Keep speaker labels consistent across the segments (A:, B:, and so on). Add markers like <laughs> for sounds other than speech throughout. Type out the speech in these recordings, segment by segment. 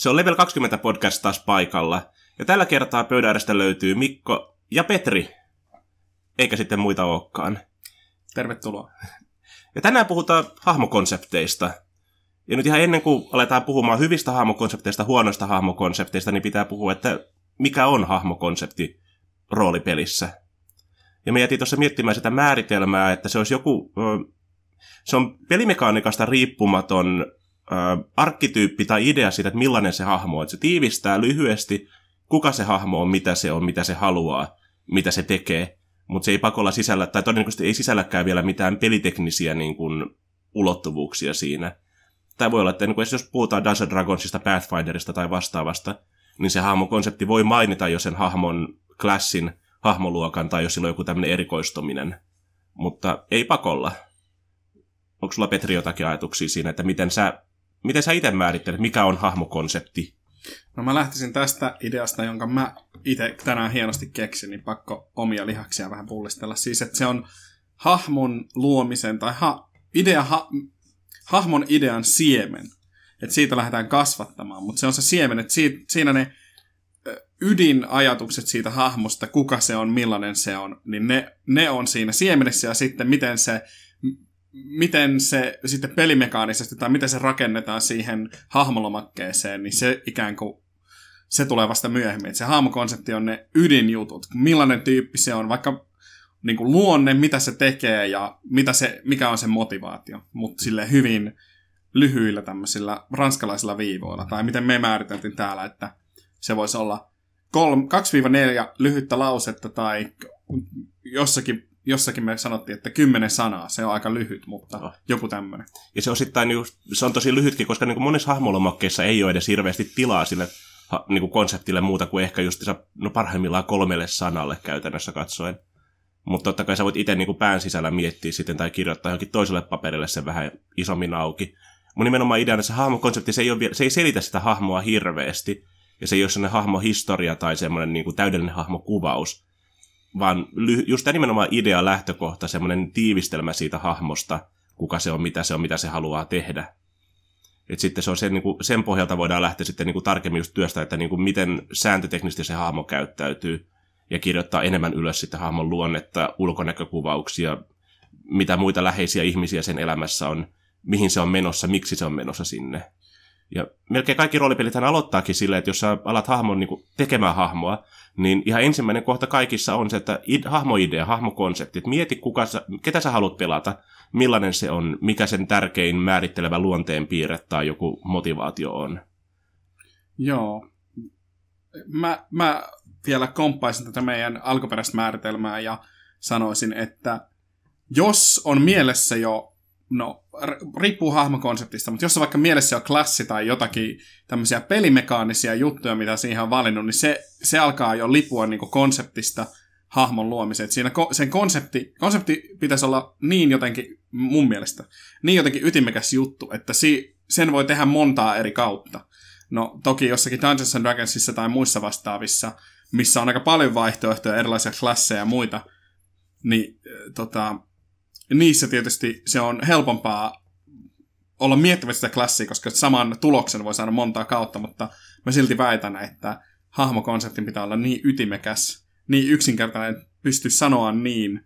A: Se on Level 20 podcast taas paikalla. Ja tällä kertaa pöydän löytyy Mikko ja Petri. Eikä sitten muita olekaan.
B: Tervetuloa. <laughs>
A: Ja tänään puhutaan hahmokonsepteista. Ja nyt ihan ennen kuin aletaan puhumaan hyvistä hahmokonsepteista, huonoista hahmokonsepteista, niin pitää puhua, että mikä on hahmokonsepti roolipelissä. Ja me jätin tuossa miettimään sitä määritelmää, että se olisi joku, se on pelimekaanikasta riippumaton arkkityyppi tai idea siitä, että millainen se hahmo on. Että se tiivistää lyhyesti, kuka se hahmo on, mitä se on, mitä se haluaa, mitä se tekee. Mutta se ei pakolla sisällä, tai todennäköisesti ei sisälläkään vielä mitään peliteknisiä niin kuin, ulottuvuuksia siinä. Tai voi olla, että niin kuin, jos puhutaan Dungeons Dragonsista, Pathfinderista tai vastaavasta, niin se hahmokonsepti voi mainita jo sen hahmon klassin, hahmoluokan tai jos sillä on joku tämmöinen erikoistuminen. Mutta ei pakolla. Onko sulla Petri jotakin ajatuksia siinä, että miten sä, miten sä itse määrittelet, mikä on hahmokonsepti?
B: No mä lähtisin tästä ideasta, jonka mä itse tänään hienosti keksin, niin pakko omia lihaksia vähän pullistella. Siis, että se on hahmon luomisen tai ha, idea, ha, hahmon idean siemen. Että siitä lähdetään kasvattamaan, mutta se on se siemen, että siitä, siinä ne ydinajatukset siitä hahmosta, kuka se on, millainen se on, niin ne, ne on siinä siemenessä ja sitten miten se, miten se sitten pelimekaanisesti tai miten se rakennetaan siihen hahmolomakkeeseen, niin se ikään kuin se tulee vasta myöhemmin. Että se hahmokonsepti on ne ydinjutut. Millainen tyyppi se on, vaikka niin kuin luonne, mitä se tekee ja mitä se, mikä on se motivaatio. Mutta sille hyvin lyhyillä tämmöisillä ranskalaisilla viivoilla. Tai miten me määriteltiin täällä, että se voisi olla 2-4 lyhyttä lausetta tai jossakin, jossakin me sanottiin, että 10 sanaa, se on aika lyhyt, mutta no. joku tämmöinen.
A: Ja se, osittain, just, se on tosi lyhytkin, koska niin kuin monissa hahmolomakkeissa ei ole edes hirveästi tilaa sille ha, niin kuin konseptille muuta kuin ehkä just no parhaimmillaan kolmelle sanalle käytännössä katsoen. Mutta totta kai sä voit itse niin pään sisällä miettiä sitten tai kirjoittaa johonkin toiselle paperille sen vähän isommin auki. Mun nimenomaan ideana se hahmokonsepti, se ei, ole, se ei selitä sitä hahmoa hirveästi, ja se ei ole sellainen hahmohistoria tai semmoinen niin kuin täydellinen hahmokuvaus, vaan just tämä nimenomaan idea lähtökohta, semmoinen tiivistelmä siitä hahmosta, kuka se on, mitä se on, mitä se haluaa tehdä. Et sitten se on sen, niin kuin, sen pohjalta voidaan lähteä sitten niin kuin tarkemmin just työstä, että niin kuin miten sääntöteknisesti se hahmo käyttäytyy ja kirjoittaa enemmän ylös sitten hahmon luonnetta, ulkonäkökuvauksia, mitä muita läheisiä ihmisiä sen elämässä on, mihin se on menossa, miksi se on menossa sinne. Ja melkein kaikki roolipelithän aloittaakin silleen, että jos sä alat hahmon niin tekemään hahmoa, niin ihan ensimmäinen kohta kaikissa on se, että id, hahmoidea, hahmokonsepti, että mieti kuka sä, ketä sä haluat pelata, millainen se on, mikä sen tärkein määrittelevä luonteen piirre tai joku motivaatio on.
B: Joo. Mä, mä vielä komppaisin tätä meidän alkuperäistä määritelmää ja sanoisin, että jos on mielessä jo no, riippuu hahmokonseptista, mutta jos on vaikka mielessä on klassi tai jotakin tämmöisiä pelimekaanisia juttuja, mitä siihen on valinnut, niin se, se alkaa jo lipua niin konseptista hahmon luomiseen. Siinä sen konsepti, konsepti pitäisi olla niin jotenkin, mun mielestä, niin jotenkin ytimekäs juttu, että si, sen voi tehdä montaa eri kautta. No toki jossakin Dungeons and Dragonsissa tai muissa vastaavissa, missä on aika paljon vaihtoehtoja, erilaisia klasseja ja muita, niin tota, niissä tietysti se on helpompaa olla miettimättä sitä klassia, koska saman tuloksen voi saada montaa kautta, mutta mä silti väitän, että hahmokonseptin pitää olla niin ytimekäs, niin yksinkertainen, pystyy sanoa niin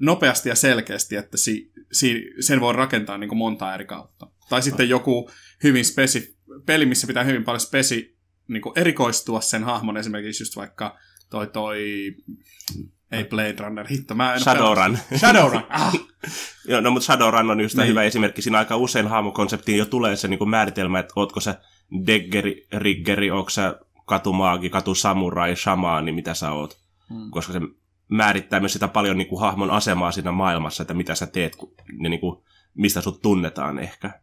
B: nopeasti ja selkeästi, että si, si, sen voi rakentaa niin kuin montaa eri kautta. Tai sitten joku hyvin spesi, peli, missä pitää hyvin paljon spesi, niin kuin erikoistua sen hahmon, esimerkiksi just vaikka toi, toi ei Blade Runner, hitto, mä en
A: Shadowrun.
B: Shadowrun, ah. <laughs>
A: Joo, no mutta Shadowrun on just niin. hyvä esimerkki. Siinä aika usein hahmokonseptiin jo tulee se niin kuin määritelmä, että ootko sä deggeri, riggeri, onko sä katumaagi, katusamurai, shamaani, mitä sä oot. Hmm. Koska se määrittää myös sitä paljon niin kuin hahmon asemaa siinä maailmassa, että mitä sä teet, ja niin kuin, mistä sut tunnetaan ehkä.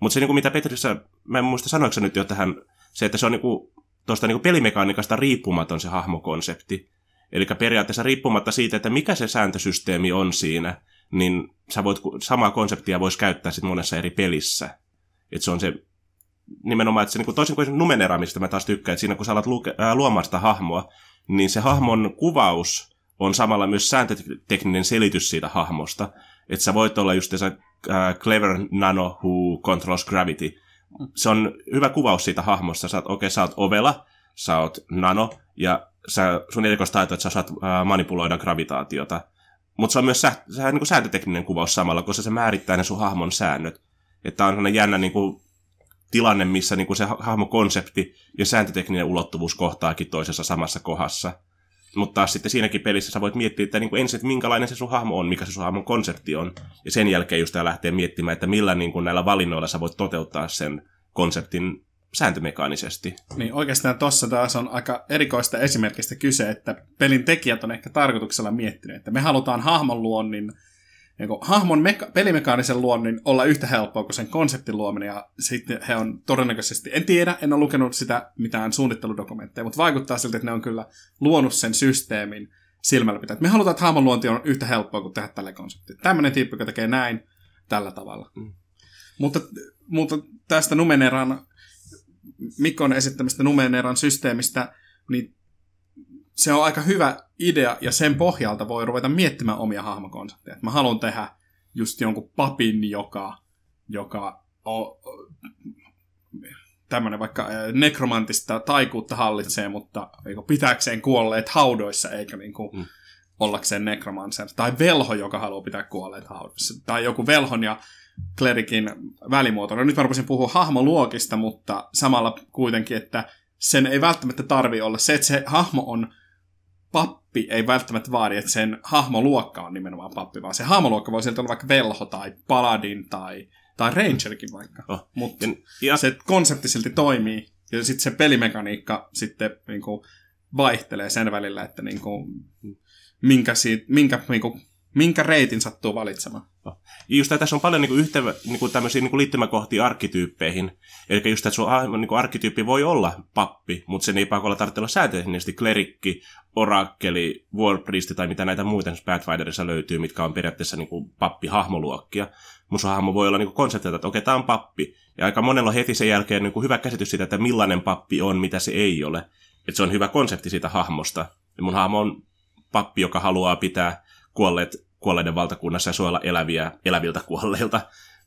A: Mutta se, niin kuin mitä Petrissä, mä en muista sanoiko nyt jo tähän, se, että se on niin kuin, tuosta niin kuin pelimekaanikasta riippumaton se hahmokonsepti. Eli periaatteessa riippumatta siitä, että mikä se sääntösysteemi on siinä, niin sä voit, samaa konseptia voisi käyttää sit monessa eri pelissä. Että se on se nimenomaan, että se niin toisin kuin Numenera, mistä mä taas tykkään, että siinä kun sä alat luke, ää, luomaan sitä hahmoa, niin se hahmon kuvaus on samalla myös sääntötekninen selitys siitä hahmosta. Että sä voit olla just se uh, clever nano who controls gravity, se on hyvä kuvaus siitä hahmosta. Sä oot, okay, sä oot ovela, sä oot nano, ja sä, sun erikoistaito, että sä osaat manipuloida gravitaatiota. Mutta se on myös sä, on niin kuin sääntötekninen kuvaus samalla, koska se määrittää ne sun hahmon säännöt. Että on sellainen jännä niin kuin, tilanne, missä niin kuin se hahmokonsepti ja sääntötekninen ulottuvuus kohtaakin toisessa samassa kohdassa. Mutta taas sitten siinäkin pelissä sä voit miettiä, että niin kuin ensin, että minkälainen se sun hahmo on, mikä se sun hahmon konsepti on. Ja sen jälkeen just lähtee miettimään, että millä niin kuin näillä valinnoilla sä voit toteuttaa sen konseptin sääntömekaanisesti.
B: Niin oikeastaan tuossa taas on aika erikoista esimerkistä kyse, että pelin tekijät on ehkä tarkoituksella miettinyt, että me halutaan hahmon luonnin niin kuin, hahmon meka- pelimekaanisen luonnin olla yhtä helppoa kuin sen konseptin luominen, ja sitten he on todennäköisesti, en tiedä, en ole lukenut sitä mitään suunnitteludokumentteja, mutta vaikuttaa siltä, että ne on kyllä luonut sen systeemin silmällä pitää. Me halutaan, että hahmon luonti on yhtä helppoa kuin tehdä tällä konseptilla. Tämmöinen tyyppi, joka tekee näin, tällä tavalla. Mm. Mutta, mutta tästä Numeneran, Mikon esittämästä Numeneran systeemistä, niin se on aika hyvä idea, ja sen pohjalta voi ruveta miettimään omia hahmokonsepteja. Mä haluan tehdä just jonkun papin, joka, joka on tämmöinen vaikka nekromantista taikuutta hallitsee, mutta pitääkseen kuolleet haudoissa, eikä niin kuin mm. ollakseen nekromanser. Tai velho, joka haluaa pitää kuolleet haudoissa. Tai joku velhon ja klerikin välimuoto. No nyt mä rupesin puhua hahmoluokista, mutta samalla kuitenkin, että sen ei välttämättä tarvi olla se, että se hahmo on pappi ei välttämättä vaadi, että sen hahmoluokka on nimenomaan pappi, vaan se hahmoluokka voi sieltä olla vaikka velho tai paladin tai, tai rangerkin vaikka. Oh. Mutta ja... se konsepti silti toimii ja sitten se pelimekaniikka sitten niin kuin, vaihtelee sen välillä, että niin kuin, minkä, siitä, minkä niin kuin, minkä reitin sattuu valitsemaan.
A: Oh. Just tässä on paljon niin yhtevä, niin tämmöisiä niin liittymäkohtia arkkityyppeihin. Eli just, että sun niin arkkityyppi voi olla pappi, mutta sen ei pakolla tarvitse olla sääteellisesti klerikki, orakkeli, warpriesti tai mitä näitä muita Pathfinderissa löytyy, mitkä on periaatteessa niin kuin pappi-hahmoluokkia. Mun hahmo voi olla niin konsepti, että okei, tämä on pappi. Ja aika monella on heti sen jälkeen niin kuin hyvä käsitys siitä, että millainen pappi on, mitä se ei ole. Että se on hyvä konsepti siitä hahmosta. Ja mun hahmo on pappi, joka haluaa pitää kuolleet kuolleiden valtakunnassa ja suojella eläviä, eläviltä kuolleilta.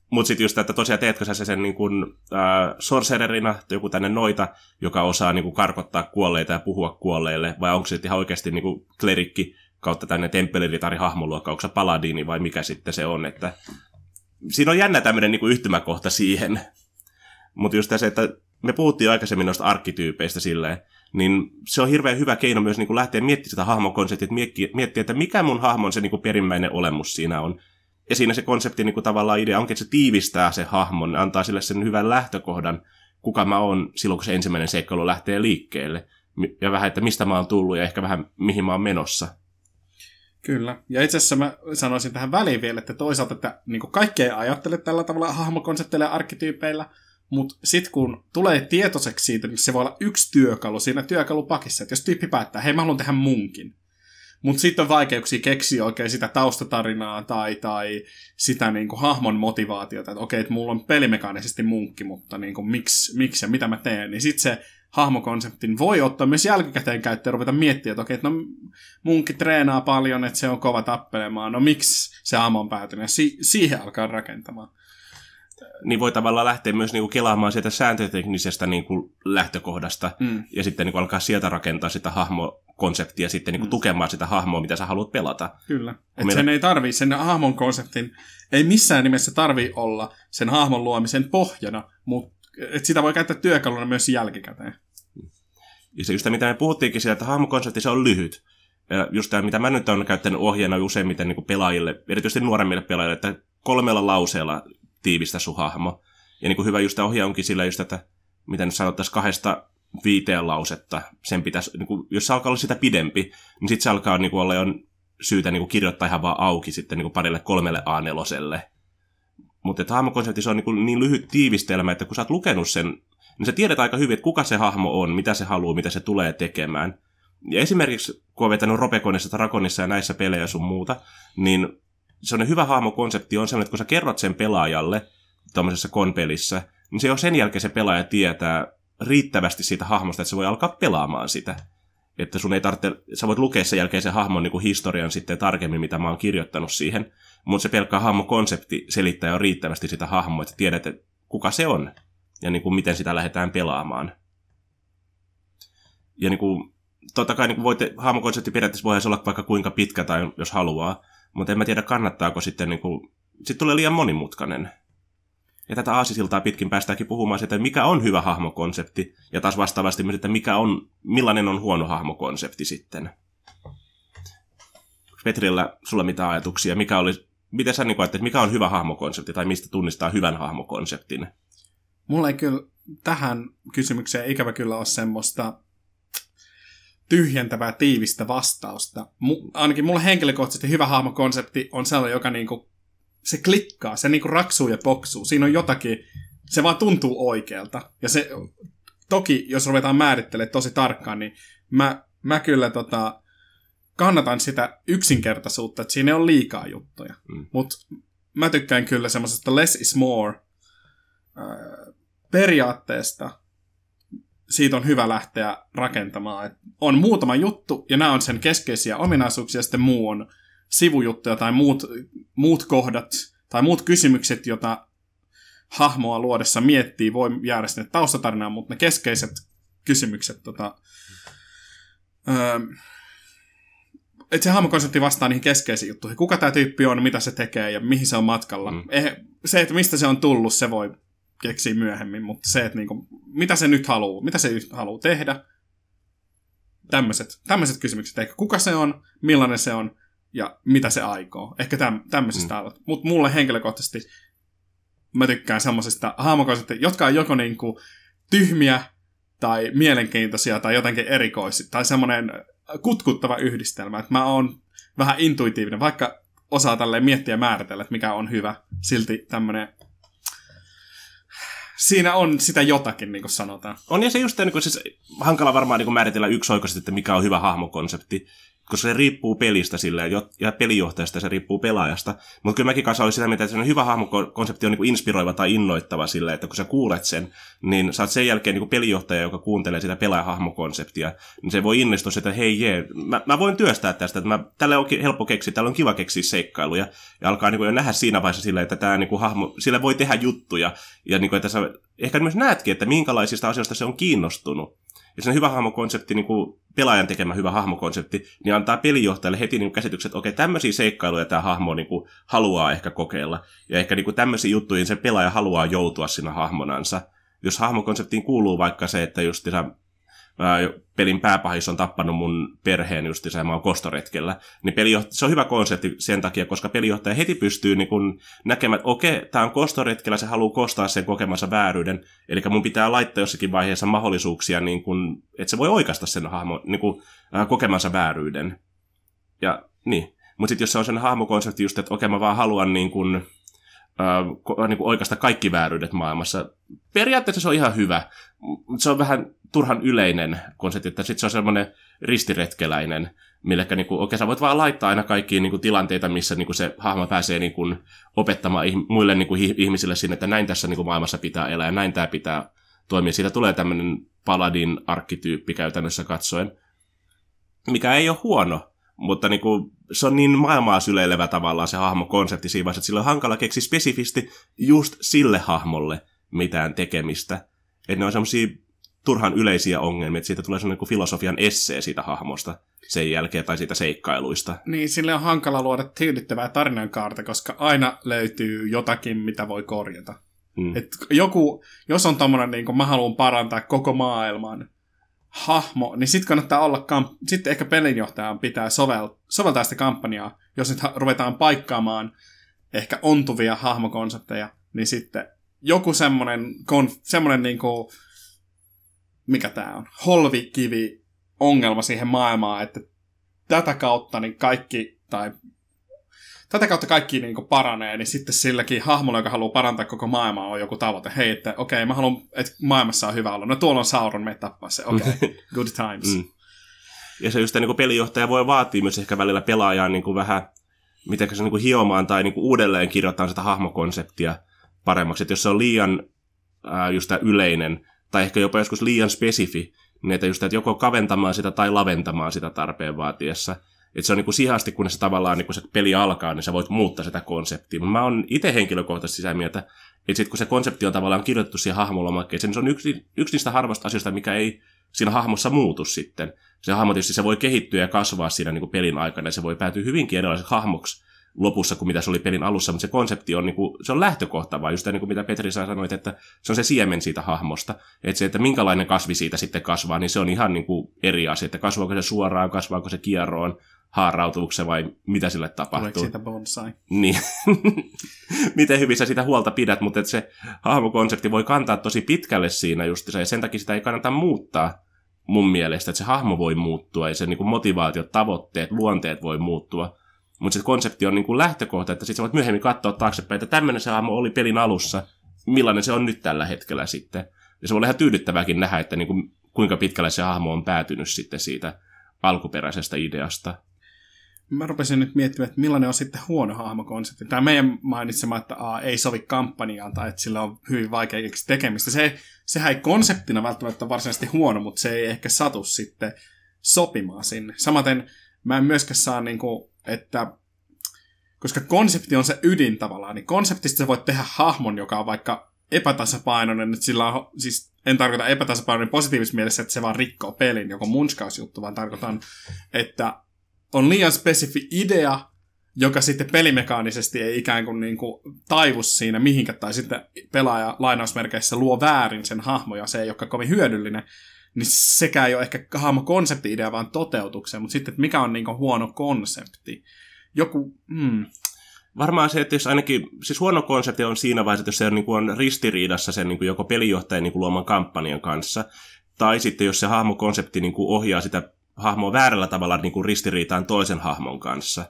A: Mutta sitten just, että tosiaan teetkö sä sen niin kuin, äh, sorcererina, joku tänne noita, joka osaa niin kuin, karkottaa kuolleita ja puhua kuolleille, vai onko se ihan oikeasti niin kuin, klerikki kautta tänne temppeliritari hahmoluokka, onko se paladini vai mikä sitten se on, että siinä on jännä tämmöinen niin yhtymäkohta siihen. Mutta just se, että me puhuttiin aikaisemmin noista arkkityypeistä silleen, niin se on hirveän hyvä keino myös niin kuin lähteä miettimään sitä hahmokonseptia, että miettiä, miettiä, että mikä mun hahmon se niin kuin perimmäinen olemus siinä on. Ja siinä se konsepti niin kuin tavallaan idea onkin, että se tiivistää se hahmon, antaa sille sen hyvän lähtökohdan, kuka mä oon silloin, kun se ensimmäinen seikkailu lähtee liikkeelle. Ja vähän, että mistä mä oon tullut ja ehkä vähän mihin mä oon menossa.
B: Kyllä. Ja itse asiassa mä sanoisin tähän väliin vielä, että toisaalta, että niin kaikki ei ajattele tällä tavalla hahmokonsepteilla ja arkkityypeillä, mutta sitten kun tulee tietoiseksi siitä, niin se voi olla yksi työkalu siinä työkalupakissa. Että jos tyyppi päättää, hei mä haluan tehdä munkin. Mutta sitten on vaikeuksia keksiä oikein sitä taustatarinaa tai, tai sitä niin kuin, hahmon motivaatiota, että okei, että mulla on pelimekaanisesti munkki, mutta niin kuin, miksi, miksi ja mitä mä teen. Niin sitten se hahmokonseptin voi ottaa myös jälkikäteen käyttöön ja ruveta miettiä, että okei, että no munkki treenaa paljon, että se on kova tappelemaan, no miksi se hahmo on päätynyt ja si- siihen alkaa rakentamaan
A: niin voi tavallaan lähteä myös niin kuin kelaamaan sieltä sääntöteknisestä niin kuin lähtökohdasta mm. ja sitten niin kuin alkaa sieltä rakentaa sitä hahmokonseptia sitten niin kuin mm. tukemaan sitä hahmoa, mitä sä haluat pelata.
B: Kyllä. Et meillä... sen ei tarvi, sen hahmon konseptin ei missään nimessä tarvi olla sen hahmon luomisen pohjana, mutta et sitä voi käyttää työkaluna myös jälkikäteen.
A: Ja se just mitä me puhuttiinkin siitä, että hahmokonsepti se on lyhyt. Ja just tämä, mitä mä nyt olen käyttänyt ohjeena useimmiten niin kuin pelaajille, erityisesti nuoremmille pelaajille, että kolmella lauseella tiivistä sun hahmo. Ja niin kuin hyvä just ohja onkin sillä just, että mitä nyt sanottaisiin kahdesta viiteen lausetta. Sen pitäisi, niin kuin, jos se alkaa olla sitä pidempi, niin sitten se alkaa niin kuin olla jo syytä niin kuin kirjoittaa ihan vaan auki sitten niin kuin parille kolmelle a Mutta hahmokonsepti se on niin, kuin niin lyhyt tiivistelmä, että kun sä oot lukenut sen, niin sä tiedät aika hyvin, että kuka se hahmo on, mitä se haluaa, mitä se tulee tekemään. Ja esimerkiksi, kun on vetänyt Ropekonissa, Dragonissa ja näissä pelejä sun muuta, niin on hyvä hahmokonsepti on sellainen, että kun sä kerrot sen pelaajalle tuommoisessa konpelissä, niin se jo sen jälkeen se pelaaja tietää riittävästi siitä hahmosta, että se voi alkaa pelaamaan sitä. Että sun ei tarvitse, sä voit lukea sen jälkeen sen hahmon niin kuin historian sitten tarkemmin, mitä mä oon kirjoittanut siihen, mutta se pelkkä hahmokonsepti selittää jo riittävästi sitä hahmoa, että tiedät, että kuka se on. ja niin kuin miten sitä lähdetään pelaamaan. Ja niin kuin, totta kai niin kuin voitte, hahmokonsepti periaatteessa voisi olla vaikka kuinka pitkä tai jos haluaa, mutta en mä tiedä kannattaako sitten, niin kuin, sitten tulee liian monimutkainen. Ja tätä aasisiltaa pitkin päästäänkin puhumaan siitä, että mikä on hyvä hahmokonsepti, ja taas vastaavasti myös, että mikä on, millainen on huono hahmokonsepti sitten. Petrillä, sulla mitä ajatuksia? Mikä oli, miten sä niin että mikä on hyvä hahmokonsepti, tai mistä tunnistaa hyvän hahmokonseptin?
B: Mulla ei kyllä tähän kysymykseen ikävä kyllä ole semmoista tyhjentävää, tiivistä vastausta. Mu- ainakin mulle henkilökohtaisesti hyvä hahmokonsepti on sellainen, joka niinku, se klikkaa, se niinku raksuu ja poksuu. Siinä on jotakin, se vaan tuntuu oikealta. Ja se, toki, jos ruvetaan määrittelemään tosi tarkkaan, niin mä, mä kyllä tota, kannatan sitä yksinkertaisuutta, että siinä on liikaa juttuja. Mm. Mutta mä tykkään kyllä semmoisesta less is more äh, periaatteesta, siitä on hyvä lähteä rakentamaan. Et on muutama juttu, ja nämä on sen keskeisiä ominaisuuksia, ja sitten muu on sivujuttuja tai muut, muut kohdat tai muut kysymykset, joita hahmoa luodessa miettii, voi jäädä sinne taustatarinaan, mutta ne keskeiset kysymykset, tota, öö, että se hahmokonsepti vastaa niihin keskeisiin juttuihin. Kuka tämä tyyppi on, mitä se tekee ja mihin se on matkalla. Mm. Eh, se, että mistä se on tullut, se voi keksiä myöhemmin, mutta se, että niinku, mitä se nyt haluaa, mitä se haluaa tehdä, tämmöiset, kysymykset. Ehkä kuka se on, millainen se on ja mitä se aikoo. Ehkä täm, tämmöisistä mm. Mutta mulle henkilökohtaisesti mä tykkään semmoisista hahmokonsepteista, jotka on joko niinku tyhmiä tai mielenkiintoisia tai jotenkin erikoisia. Tai semmoinen kutkuttava yhdistelmä. Että mä oon vähän intuitiivinen, vaikka osaa tälleen miettiä ja määritellä, että mikä on hyvä. Silti tämmöinen siinä on sitä jotakin, niin kuin sanotaan.
A: On ja se just niin kuin, siis, hankala varmaan niin kuin määritellä yksioikoisesti, että mikä on hyvä hahmokonsepti koska se riippuu pelistä silleen, ja pelijohtajasta se riippuu pelaajasta. Mutta kyllä mäkin kanssa olisin sitä mieltä, että se hyvä hahmokonsepti on niin inspiroiva tai innoittava silleen, että kun sä kuulet sen, niin sä oot sen jälkeen niin pelijohtaja, joka kuuntelee sitä pelaajahahmokonseptia, niin se voi innostua että hei jee, mä, mä, voin työstää tästä, että mä, tälle on helppo keksiä, tällä on kiva keksiä seikkailuja, ja alkaa niin kuin, jo nähdä siinä vaiheessa silleen, että tämä niin kuin, hahmo, sille voi tehdä juttuja, ja niin kuin, että sä ehkä myös näetkin, että minkälaisista asioista se on kiinnostunut. Ja se hyvä hahmokonsepti, niin kuin pelaajan tekemä hyvä hahmokonsepti, niin antaa pelijohtajalle heti niin käsitykset, että okei, tämmöisiä seikkailuja tämä hahmo niin kuin, haluaa ehkä kokeilla. Ja ehkä niin kuin, tämmöisiä juttuja se pelaaja haluaa joutua siinä hahmonansa. Jos hahmokonseptiin kuuluu vaikka se, että just pelin pääpahis on tappanut mun perheen just ja mä oon kostoretkellä, niin pelijoht- se on hyvä konsepti sen takia, koska pelijohtaja heti pystyy niin kun näkemään, että okei, tämä on kostoretkellä, se haluaa kostaa sen kokemansa vääryyden, eli mun pitää laittaa jossakin vaiheessa mahdollisuuksia, niin kun, että se voi oikasta sen hahmo, niin kun, äh, kokemansa vääryyden. Ja niin, mutta sitten jos se on sen hahmokonsepti just, että okei, mä vaan haluan niin kun, äh, niin kuin oikeasta kaikki vääryydet maailmassa. Periaatteessa se on ihan hyvä, se on vähän turhan yleinen konsepti, että sitten se on semmoinen ristiretkeläinen, millekä niin kuin, okei, sä voit vaan laittaa aina kaikkiin niin kuin, tilanteita, missä niin kuin, se hahmo pääsee niin kuin, opettamaan muille niin kuin, ihmisille sinne, että näin tässä niin kuin, maailmassa pitää elää ja näin tämä pitää toimia. Siitä tulee tämmöinen paladin arkkityyppi käytännössä katsoen, mikä ei ole huono, mutta niin kuin, se on niin maailmaa syleilevä tavallaan se hahmokonsepti siinä vaiheessa, että sillä on hankala keksiä spesifisti just sille hahmolle mitään tekemistä. Että ne on semmoisia turhan yleisiä ongelmia, että siitä tulee kuin filosofian essee siitä hahmosta sen jälkeen tai siitä seikkailuista.
B: Niin, sille on hankala luoda tyydyttävää tarinankaarta, koska aina löytyy jotakin, mitä voi korjata. Mm. Et joku, jos on tommonen, niin kuin mä haluan parantaa koko maailman, hahmo, niin sitten kannattaa olla, kamp- sitten ehkä pelinjohtajan pitää sovel- soveltaa sitä kampanjaa, jos nyt ruvetaan paikkaamaan ehkä ontuvia hahmokonsepteja, niin sitten joku semmoinen, konf- semmoinen niinku, mikä tämä on, holvikivi ongelma siihen maailmaan, että tätä kautta niin kaikki, tai tätä kautta kaikki niin kuin paranee, niin sitten silläkin hahmolla, joka haluaa parantaa koko maailmaa, on joku tavoite. Hei, että okei, okay, mä haluan, että maailmassa on hyvä olla. No tuolla on Sauron, me tappaa se. Okei, okay, <laughs> good times. Mm.
A: Ja se just niin kuin pelijohtaja voi vaatia myös ehkä välillä pelaajaa niin kuin vähän, miten se niin kuin hiomaan tai niin kuin uudelleen kirjoittaa sitä hahmokonseptia paremmaksi. Että jos se on liian ää, just tämä yleinen, tai ehkä jopa joskus liian spesifi, niin että just että joko kaventamaan sitä tai laventamaan sitä tarpeen vaatiessa. Että se on niin siihen asti, kun se tavallaan niin kun se peli alkaa, niin sä voit muuttaa sitä konseptia. Mutta mä oon itse henkilökohtaisesti sitä mieltä, että sit kun se konsepti on tavallaan kirjoitettu siihen hahmolomakkeeseen, niin se on yksi, yksi niistä harvoista asioista, mikä ei siinä hahmossa muutu sitten. Se hahmo tietysti se voi kehittyä ja kasvaa siinä niin pelin aikana, ja se voi päätyä hyvinkin erilaiseksi hahmoksi lopussa kuin mitä se oli pelin alussa, mutta se konsepti on, niin kuin, se on lähtökohta, vaan just niin kuin mitä Petri sanoit, että se on se siemen siitä hahmosta. Että se, että minkälainen kasvi siitä sitten kasvaa, niin se on ihan niin kuin eri asia, että kasvaako se suoraan, kasvaako se kierroon, haarautuuko se vai mitä sille tapahtuu. Tuleeko
B: siitä bonsai?
A: Niin. <laughs> Miten hyvin sä sitä huolta pidät, mutta että se hahmokonsepti voi kantaa tosi pitkälle siinä just ja sen takia sitä ei kannata muuttaa mun mielestä, että se hahmo voi muuttua ja se niin kuin motivaatiot, tavoitteet, luonteet voi muuttua. Mutta se konsepti on niin kuin lähtökohta, että sitten voit myöhemmin katsoa taaksepäin, että tämmöinen se hahmo oli pelin alussa, millainen se on nyt tällä hetkellä sitten. Ja se voi olla ihan tyydyttävääkin nähdä, että niin kuin, kuinka pitkälle se hahmo on päätynyt sitten siitä alkuperäisestä ideasta
B: mä rupesin nyt miettimään, että millainen on sitten huono hahmokonsepti. Tämä meidän mainitsema, että a, ei sovi kampanjaan tai että sillä on hyvin vaikea tekemistä. Se, sehän ei konseptina välttämättä varsinaisesti huono, mutta se ei ehkä satu sitten sopimaan sinne. Samaten mä en myöskään saa, niin kuin, että koska konsepti on se ydin tavallaan, niin konseptista sä voit tehdä hahmon, joka on vaikka epätasapainoinen, että sillä on, siis en tarkoita epätasapainoinen positiivisessa mielessä, että se vaan rikkoo pelin, joko munskausjuttu, vaan tarkoitan, että on liian spesifi idea, joka sitten pelimekaanisesti ei ikään kuin, niin kuin taivu siinä mihinkä, tai sitten pelaaja lainausmerkeissä luo väärin sen hahmo, ja se ei ole kovin hyödyllinen, niin sekään ei ole ehkä hahmo konsepti-idea, vaan toteutukseen, mutta sitten, että mikä on niin kuin huono konsepti. Joku, hmm.
A: Varmaan se, että jos ainakin, siis huono konsepti on siinä vaiheessa, että jos se on, niin kuin on ristiriidassa sen niin kuin joko pelijohtajan niin kuin luoman kampanjan kanssa, tai sitten jos se hahmokonsepti niin kuin ohjaa sitä hahmo väärällä tavalla niin kuin ristiriitaan toisen hahmon kanssa.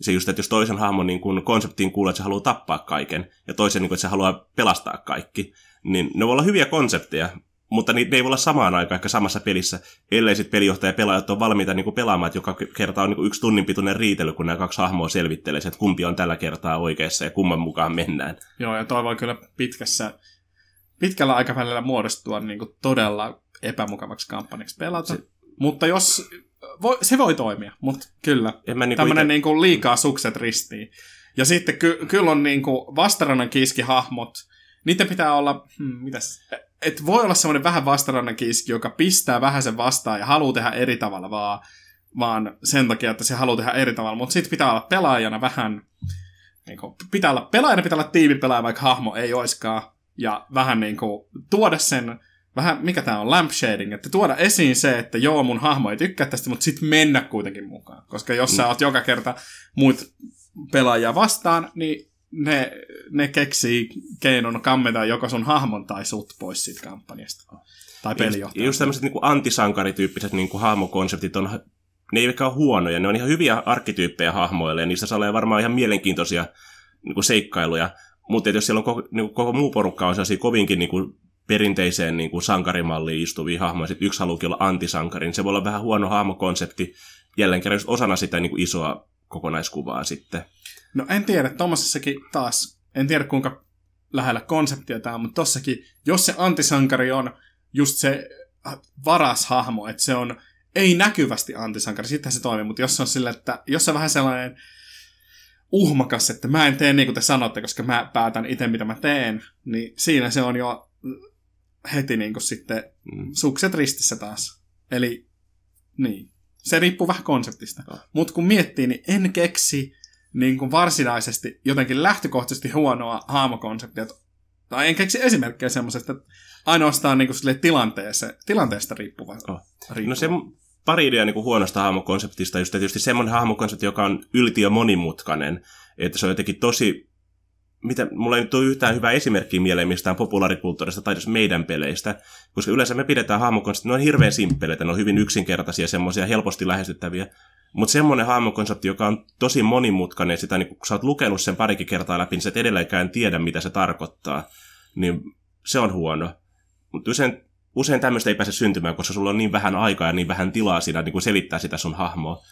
A: Se just, että jos toisen hahmon niin kuin konseptiin kuulee, että se haluaa tappaa kaiken, ja toisen, niin kuin, että se haluaa pelastaa kaikki, niin ne voi olla hyviä konsepteja, mutta ne ei voi olla samaan aikaan ehkä samassa pelissä, ellei sitten pelijohtaja ja pelaajat ole valmiita niin kuin pelaamaan, että joka kerta on niin kuin yksi tunnin pituinen riitely, kun nämä kaksi hahmoa selvittelee, että kumpi on tällä kertaa oikeassa ja kumman mukaan mennään.
B: Joo, ja toi voi kyllä pitkässä, pitkällä aikavälillä muodostua niin kuin todella epämukavaksi kampanjaksi pelata. Se, mutta jos, voi, se voi toimia, mutta kyllä. Niinku Tämmöinen ite... niinku liikaa sukset ristiin. Ja sitten ky, kyllä on niinku vastarannan kiskihahmot, niiden pitää olla, hmm, mitäs, et voi olla semmoinen vähän vastarannan kiski, joka pistää vähän sen vastaan ja haluaa tehdä eri tavalla vaan, vaan sen takia, että se haluaa tehdä eri tavalla. Mutta sitten pitää olla pelaajana vähän, niin kuin, pitää olla, pelaajana pitää olla tiimipelaaja, vaikka hahmo ei oiskaan. Ja vähän niin kuin, tuoda sen vähän, mikä tämä on, lampshading, että tuoda esiin se, että joo, mun hahmo ei tykkää tästä, mutta sitten mennä kuitenkin mukaan. Koska jos mm. sä oot joka kerta muut pelaajia vastaan, niin ne, ne keksii keinon kammeta joko sun hahmon tai sut pois siitä kampanjasta. Tai pelijohtajasta.
A: Just tämmöiset niin antisankarityyppiset niin kuin hahmokonseptit on, ne ei ole huonoja, ne on ihan hyviä arkkityyppejä hahmoille, ja niistä saa varmaan ihan mielenkiintoisia niin kuin seikkailuja. Mutta jos siellä on koko, niin kuin koko muu porukka on sellaisia kovinkin niin kuin perinteiseen niin kuin sankarimalliin istuvia hahmoja, sitten yksi haluukin olla antisankari, niin se voi olla vähän huono hahmokonsepti jälleen kerran osana sitä niin kuin isoa kokonaiskuvaa sitten.
B: No en tiedä, tuommoisessakin taas, en tiedä kuinka lähellä konseptia tämä on, mutta tossakin, jos se antisankari on just se varas hahmo, että se on ei näkyvästi antisankari, sittenhän se toimii, mutta jos se on sille, että jos se on vähän sellainen uhmakas, että mä en tee niin kuin te sanotte, koska mä päätän itse, mitä mä teen, niin siinä se on jo heti niin kuin sitten mm. sukset ristissä taas. Eli niin, se riippuu vähän konseptista. Mutta kun miettii, niin en keksi niin kuin varsinaisesti jotenkin lähtökohtaisesti huonoa haamokonseptia. Tai en keksi esimerkkejä semmoisesta, että ainoastaan niin kuin tilanteeseen, tilanteesta riippuva. Oh.
A: No se pari ideaa niin kuin huonosta hahmokonseptista, just tietysti semmoinen hahmokonsepti, joka on ylti ja monimutkainen, että se on jotenkin tosi mitä, mulla ei nyt ole yhtään hyvää esimerkkiä mieleen mistään populaarikulttuurista tai meidän peleistä, koska yleensä me pidetään hahmokonseptit, ne on hirveän simppeleitä, ne on hyvin yksinkertaisia, semmoisia helposti lähestyttäviä, mutta semmoinen hahmokonsepti, joka on tosi monimutkainen, sitä niin kun sä oot lukenut sen parikin kertaa läpi, niin sä et edelleenkään tiedä, mitä se tarkoittaa, niin se on huono. Mutta usein, usein tämmöistä ei pääse syntymään, koska sulla on niin vähän aikaa ja niin vähän tilaa siinä niin selittää sitä sun hahmoa.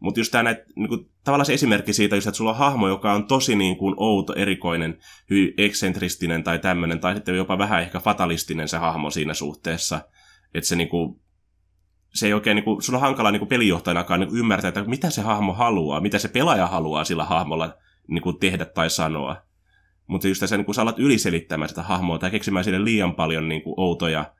A: Mutta just tämä niin kuin, tavallaan se esimerkki siitä, just, että sulla on hahmo, joka on tosi niin kuin, outo, erikoinen, hyvin eksentristinen tai tämmöinen, tai sitten jopa vähän ehkä fatalistinen se hahmo siinä suhteessa. Että se niin kuin, se ei oikein, niin kuin, sun on hankala niin kuin pelijohtajanakaan niin kuin ymmärtää, että mitä se hahmo haluaa, mitä se pelaaja haluaa sillä hahmolla niin kuin tehdä tai sanoa. Mutta just se, niin kun sä alat yliselittämään sitä hahmoa tai keksimään sille liian paljon niin kuin, outoja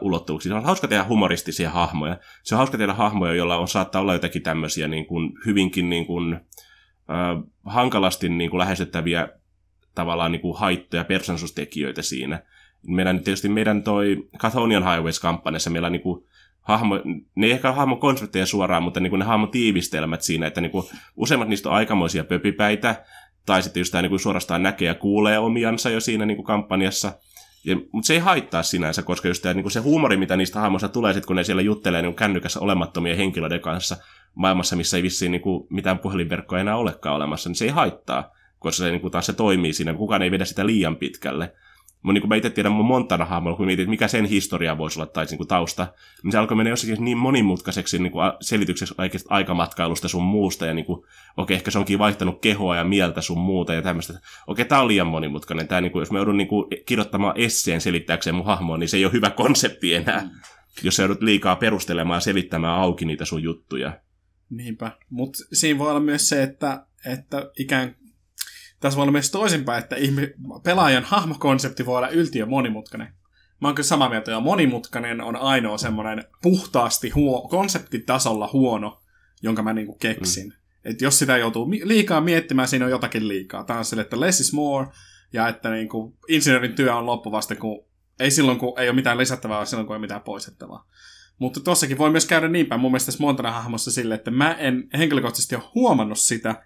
A: ulottuvuuksia. Se on hauska tehdä humoristisia hahmoja. Se on hauska tehdä hahmoja, joilla on saattaa olla jotakin tämmöisiä niin kuin, hyvinkin niin kuin, äh, hankalasti niin kuin, lähestyttäviä tavallaan niin kuin, haittoja, persoonallisuustekijöitä siinä. Meidän, tietysti meidän toi Cathonian Highways-kampanjassa meillä niin kuin, hahmo, ne ei ehkä hahmo konsepteja suoraan, mutta niin kuin ne hahmotiivistelmät siinä, että niin kuin, useimmat niistä on aikamoisia pöpipäitä, tai sitten just tämä niin kuin suorastaan näkee ja kuulee omiansa jo siinä niin kuin kampanjassa. Mutta se ei haittaa sinänsä, koska just tämä, niin kuin se huumori, mitä niistä hahmoista tulee, sit, kun ne siellä juttelee niin kännykässä olemattomien henkilöiden kanssa maailmassa, missä ei vissiin niin kuin, mitään puhelinverkkoa enää olekaan olemassa, niin se ei haittaa, koska se niin kuin, taas se toimii siinä. Kukaan ei vedä sitä liian pitkälle. Mutta niin kuin mä itse tiedän mun Montana hahmolla, kun mietin, että mikä sen historia voisi olla tai niin kuin tausta, niin se alkoi mennä jossakin niin monimutkaiseksi niin kuin selitykseksi aikamatkailusta sun muusta, ja niin kuin, okei, ehkä se onkin vaihtanut kehoa ja mieltä sun muuta ja tämmöistä. Okei, tää on liian monimutkainen. Tää, niin kuin, jos mä joudun niin kuin, kirjoittamaan esseen selittääkseen mun hahmoa, niin se ei ole hyvä konsepti enää, mm. jos sä joudut liikaa perustelemaan ja selittämään auki niitä sun juttuja.
B: Niinpä, mutta siinä voi olla myös se, että, että ikään tässä voi olla myös toisinpäin, että pelaajan hahmokonsepti voi olla yltiö monimutkainen. Mä oon kyllä samaa mieltä, ja monimutkainen on ainoa semmoinen puhtaasti huo- konseptitasolla huono, jonka mä niinku keksin. Mm. Että jos sitä joutuu liikaa miettimään, siinä on jotakin liikaa. Tämä on sille, että less is more, ja että niinku, insinöörin työ on loppu vasta, kun ei silloin, kun ei ole mitään lisättävää, vaan silloin, kun ei ole mitään poistettavaa. Mutta tossakin voi myös käydä niin päin mun mielestä tässä Montana-hahmossa sille, että mä en henkilökohtaisesti ole huomannut sitä,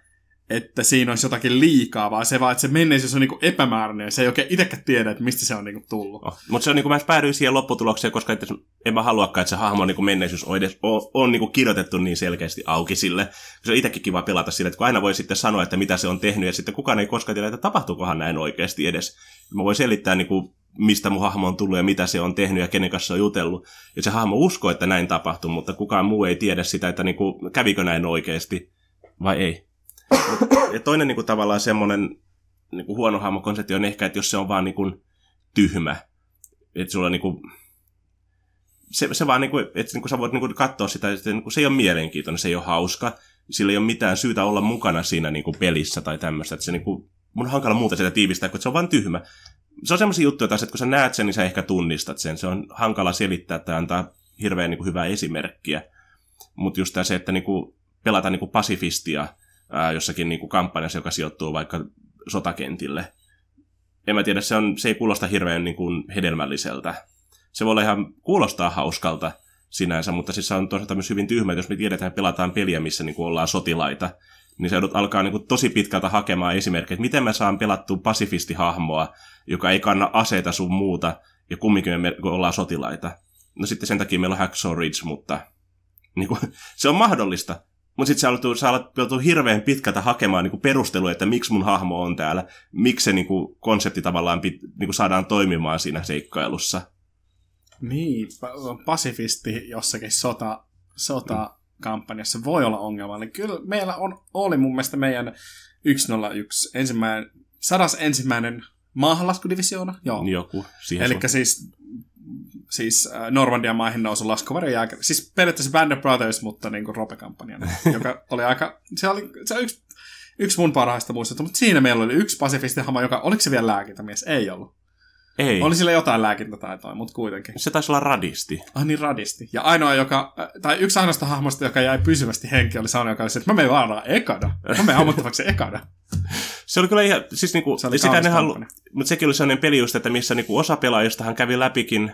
B: että siinä olisi jotakin liikaa, vaan se vaan, että se menneisyys on niinku epämääräinen ja se ei oikein itsekään tiedä, että mistä se on niinku tullut. Oh.
A: Mutta se on niinku, mä päädyin siihen lopputulokseen, koska että en mä haluakaan, että se hahmon niinku menneisyys on, edes, on, on niinku kirjoitettu niin selkeästi auki sille. Se on itsekin kiva pelata sille, että kun aina voi sitten sanoa, että mitä se on tehnyt ja sitten kukaan ei koskaan tiedä, että tapahtuukohan näin oikeasti edes. Mä voin selittää niinku mistä mun hahmo on tullut ja mitä se on tehnyt ja kenen kanssa on jutellut. Ja se hahmo uskoo, että näin tapahtuu, mutta kukaan muu ei tiedä sitä, että niinku, kävikö näin oikeasti vai ei. Ja toinen niin kuin, tavallaan semmoinen niin kuin huono hahmokonsepti on ehkä, että jos se on vaan niin kuin, tyhmä, että sulla niin kuin, se, se vaan, niin kuin, että niin kuin sä voit niin kuin, katsoa sitä, että niin kuin, se ei ole mielenkiintoinen, se ei ole hauska, sillä ei ole mitään syytä olla mukana siinä niin kuin, pelissä tai tämmöistä, että se niin kuin, mun on hankala muuta sitä tiivistää, kun se on vaan tyhmä. Se on semmoisia juttuja taas, että kun sä näet sen, niin sä ehkä tunnistat sen. Se on hankala selittää tai antaa hirveän niin kuin, hyvää esimerkkiä. Mutta just tämä se, että niin kuin, pelata niin kuin pasifistia ää, jossakin niin kuin kampanjassa, joka sijoittuu vaikka sotakentille. En mä tiedä, se, on, se ei kuulosta hirveän niin kuin hedelmälliseltä. Se voi olla ihan kuulostaa hauskalta sinänsä, mutta siis se on toisaalta myös hyvin tyhmä, että jos me tiedetään, että pelataan peliä, missä niin kuin ollaan sotilaita, niin se alkaa niin kuin tosi pitkältä hakemaan esimerkkejä, että miten mä saan pelattua pasifistihahmoa, joka ei kanna aseita sun muuta, ja kumminkin me ollaan sotilaita. No sitten sen takia meillä on Hacksaw Ridge, mutta niin kuin, <laughs> se on mahdollista, mutta sitten sä, sä alat joutuu hirveän pitkältä hakemaan niinku perustelua, että miksi mun hahmo on täällä, miksi se niinku konsepti tavallaan pit, niinku saadaan toimimaan siinä seikkailussa.
B: Niin, pasifisti jossakin sota, sota-kampanjassa voi olla ongelmallinen. Kyllä meillä on, oli mun mielestä meidän 101 ensimmäinen, sadas ensimmäinen maahanlaskudivisioona. Joo.
A: Joku.
B: Eli siis siis äh, Normandian maihin nousu laskuvarjon jälkeen. Siis periaatteessa Band of Brothers, mutta niin kuin Rope-kampanjana, <laughs> joka oli aika, se oli, se oli yksi, yksi mun parhaista muistosta, mutta siinä meillä oli yksi pasifistihama, joka, oliko se vielä lääkintämies? Ei ollut.
A: Ei.
B: Oli sillä jotain lääkintätaitoa, mutta kuitenkin.
A: Se taisi olla radisti.
B: Ah niin, radisti. Ja ainoa, joka, tai yksi ainoasta hahmosta, joka jäi pysyvästi henki, oli Sauna, joka oli se, että mä menen vaan ekana. Mä menen ammuttavaksi ekana.
A: se oli kyllä ihan, siis niinku, se oli sitä ne halu, mutta sekin oli sellainen peli just, että missä niinku osa pelaajistahan kävi läpikin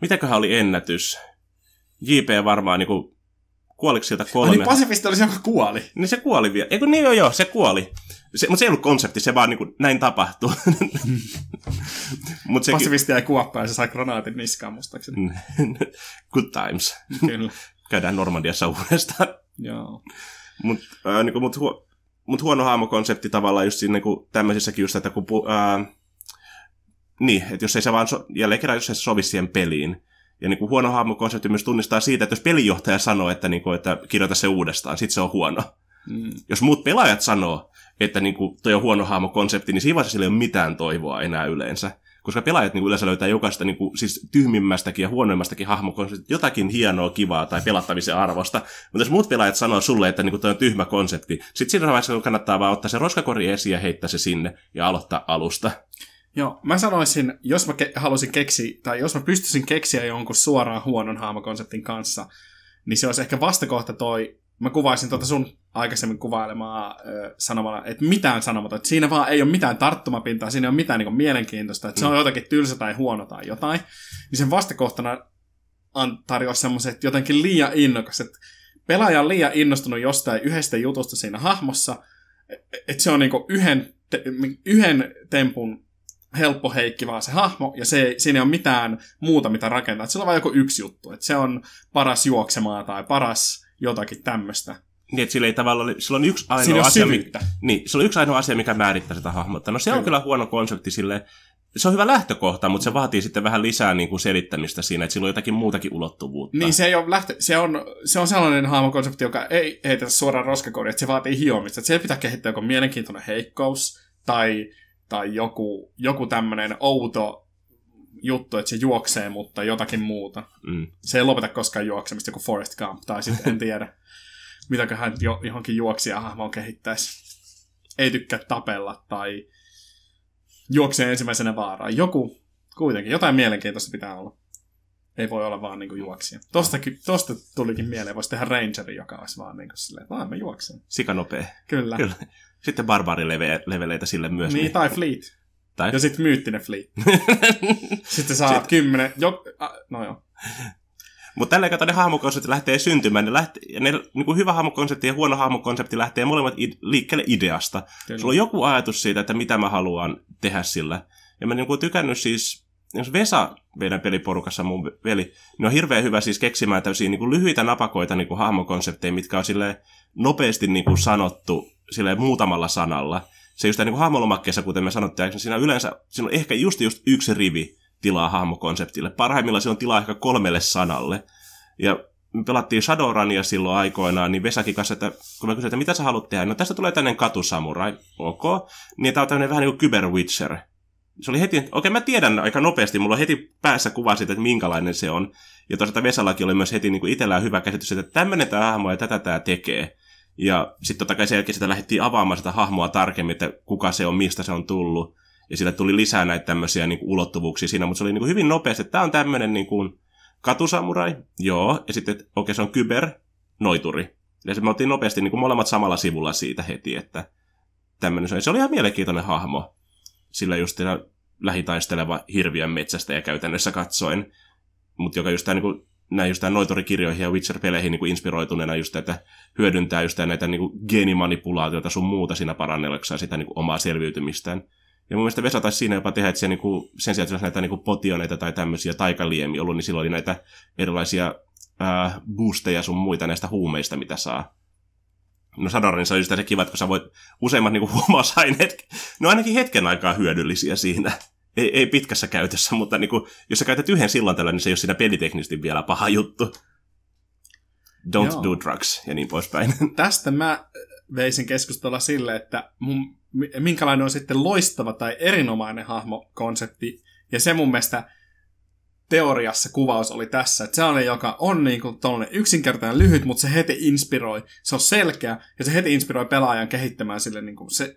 A: mitäköhän oli ennätys? JP varmaan niinku, kuoliko sieltä kolme?
B: Ai niin pasifisti oli se, joka kuoli.
A: Niin se kuoli vielä. Eikö niin joo, joo, se kuoli. Se, mutta se ei ollut konsepti, se vaan niinku, näin tapahtuu. <laughs>
B: Mut sekin... Pasifisti jäi kuoppaan ja se sai granaatin niskaan mustakseni. <laughs>
A: Good times.
B: Kyllä.
A: Käydään Normandiassa uudestaan.
B: Joo.
A: Mutta äh, niinku, mut, hu- mut huono haamokonsepti tavallaan just siinä niinku, tämmöisissäkin just, että kun äh, niin, että jos ei se vaan, so, jälleen kerran, jos ei se sovi siihen peliin. Ja niin kuin huono hahmokonsepti myös tunnistaa siitä, että jos pelijohtaja sanoo, että, niin kuin, että kirjoita se uudestaan, sitten se on huono. Mm. Jos muut pelaajat sanoo, että niin kuin, toi on huono hahmokonsepti, niin siinä vaiheessa sillä ei ole mitään toivoa enää yleensä. koska pelaajat niin kuin yleensä löytää jokaista niin kuin, siis tyhmimmästäkin ja huonoimmastakin hahmokonseptista jotakin hienoa, kivaa tai pelattavisen arvosta. Mutta jos muut pelaajat sanoo sulle, että niin kuin, toi on tyhmä konsepti, sitten siinä vaiheessa kannattaa vaan ottaa se roskakori esiin ja heittää se sinne ja aloittaa alusta.
B: Joo, mä sanoisin, jos mä ke- halusin keksiä, tai jos mä pystyisin keksiä jonkun suoraan huonon hahmokonseptin kanssa, niin se olisi ehkä vastakohta toi, mä kuvaisin tuota sun aikaisemmin kuvailemaa ö, sanomalla, että mitään sanomatta, että siinä vaan ei ole mitään tarttumapintaa, siinä ei ole mitään niin mielenkiintoista, että se on mm. jotakin tylsä tai huono tai jotain, niin sen vastakohtana on tarjoa semmoiset jotenkin liian innokas, että pelaaja on liian innostunut jostain yhdestä jutusta siinä hahmossa, että se on niinku yhden, te- yhden tempun helppo heikki vaan se hahmo, ja se, siinä ei ole mitään muuta, mitä rakentaa. Et sillä on vain joku yksi juttu, että se on paras juoksemaan tai paras jotakin tämmöistä.
A: Niin, että sillä ei tavallaan, sillä on yksi ainoa asia,
B: syvyyttä.
A: niin, sillä on yksi ainoa asia, mikä määrittää sitä hahmotta. No se on kyllä huono konsepti sille, se on hyvä lähtökohta, mutta se vaatii sitten vähän lisää niin kuin selittämistä siinä, että sillä on jotakin muutakin ulottuvuutta.
B: Niin se ei ole lähtö, se on, se on sellainen hahmokonsepti, joka ei heitä suoraan roskakoriin, että se vaatii hiomista. Että siellä pitää kehittää joku mielenkiintoinen heikkous tai, tai joku, joku tämmöinen outo juttu, että se juoksee, mutta jotakin muuta.
A: Mm.
B: Se ei lopeta koskaan juoksemista, joku Forest Gump, tai sitten en tiedä, <laughs> mitäköhän jo, johonkin juoksijahahmoon kehittäisi. Ei tykkää tapella, tai juoksee ensimmäisenä vaaraan. Joku, kuitenkin, jotain mielenkiintoista pitää olla. Ei voi olla vaan niinku juoksija. Tosta, tosta tulikin mieleen, voisi tehdä Rangeri, joka olisi vaan niinku silleen, että vaan mä juoksen.
A: Sikanopea.
B: Kyllä.
A: Kyllä. Sitten barbaarileveleitä sille myös.
B: Niin, tai Fleet.
A: tai...
B: Ja <laughs> sitten myyttinen Fleet. sitten saat
A: Sit-
B: kymmenen, jo, a, no joo.
A: Mutta tällä kautta ne hahmokonseptit lähtee syntymään. Ne lähtee, ja ne, niin kuin hyvä hahmokonsepti ja huono hahmokonsepti lähtee molemmat id- liikkeelle ideasta.
B: Kyllä.
A: Sulla on joku ajatus siitä, että mitä mä haluan tehdä sillä. Ja mä niin kuin tykännyt siis, jos Vesa, meidän peliporukassa mun veli, niin on hirveän hyvä siis keksimään tämmöisiä niin kuin lyhyitä napakoita niin kuin hahmokonsepteja, mitkä on sille nopeasti niin kuin sanottu sille muutamalla sanalla. Se just niin kuin hahmolomakkeessa, kuten me sanottiin, siinä yleensä siinä on ehkä just, just yksi rivi tilaa hahmokonseptille. Parhaimmillaan se on tilaa ehkä kolmelle sanalle. Ja me pelattiin Shadowrunia silloin aikoinaan, niin Vesakin kanssa, että kun mä kysyin, että mitä sä haluat tehdä, no tästä tulee tämmöinen katusamurai, ok, niin tää on tämmöinen vähän niin kuin Kyber Witcher. Se oli heti, okei mä tiedän aika nopeasti, mulla on heti päässä kuva siitä, että minkälainen se on. Ja toisaalta Vesallakin oli myös heti niin kuin itsellään hyvä käsitys, että tämmöinen tämä hahmo ja tätä tämä tekee. Ja sitten totta kai sen jälkeen sitä lähdettiin avaamaan sitä hahmoa tarkemmin, että kuka se on, mistä se on tullut. Ja sillä tuli lisää näitä tämmöisiä niin kuin, ulottuvuuksia siinä, mutta se oli niin kuin, hyvin nopeasti, että tämä on tämmöinen niin kuin, katusamurai, joo, ja sitten, okei, se on kyber, noituri. Ja se me oltiin nopeasti niin kuin molemmat samalla sivulla siitä heti, että tämmöinen se oli. Se oli ihan mielenkiintoinen hahmo, sillä just lähitaisteleva hirviön metsästä ja käytännössä katsoen, mutta joka just tämä, niin kuin, näin just tämän noiturikirjoihin ja Witcher-peleihin niin kuin inspiroituneena just, että hyödyntää just näitä niin kuin geenimanipulaatioita sun muuta siinä parannelleksaan sitä niin kuin omaa selviytymistään. Ja mun mielestä Vesa taisi siinä jopa tehdä, että se niinku, sen sijaan, että näitä niinku potioneita tai tämmöisiä taikaliemi ollut, niin silloin oli näitä erilaisia ää, boosteja sun muita näistä huumeista, mitä saa. No Shadowrunissa on just se kiva, että kun sä voit useimmat niinku huumausaineet, ne on ainakin hetken aikaa hyödyllisiä siinä. Ei, ei pitkässä käytössä, mutta niinku, jos sä käytät yhden silloin tällä, niin se ei ole siinä peliteknisesti vielä paha juttu. Don't
B: Joo.
A: do drugs ja niin poispäin. <laughs>
B: Tästä mä veisin keskustella sille, että mun, mi- minkälainen on sitten loistava tai erinomainen hahmokonsepti. Ja se mun mielestä teoriassa kuvaus oli tässä, että sellainen, joka on niin kuin yksinkertainen lyhyt, mutta se heti inspiroi. Se on selkeä ja se heti inspiroi pelaajan kehittämään sille niin kuin se,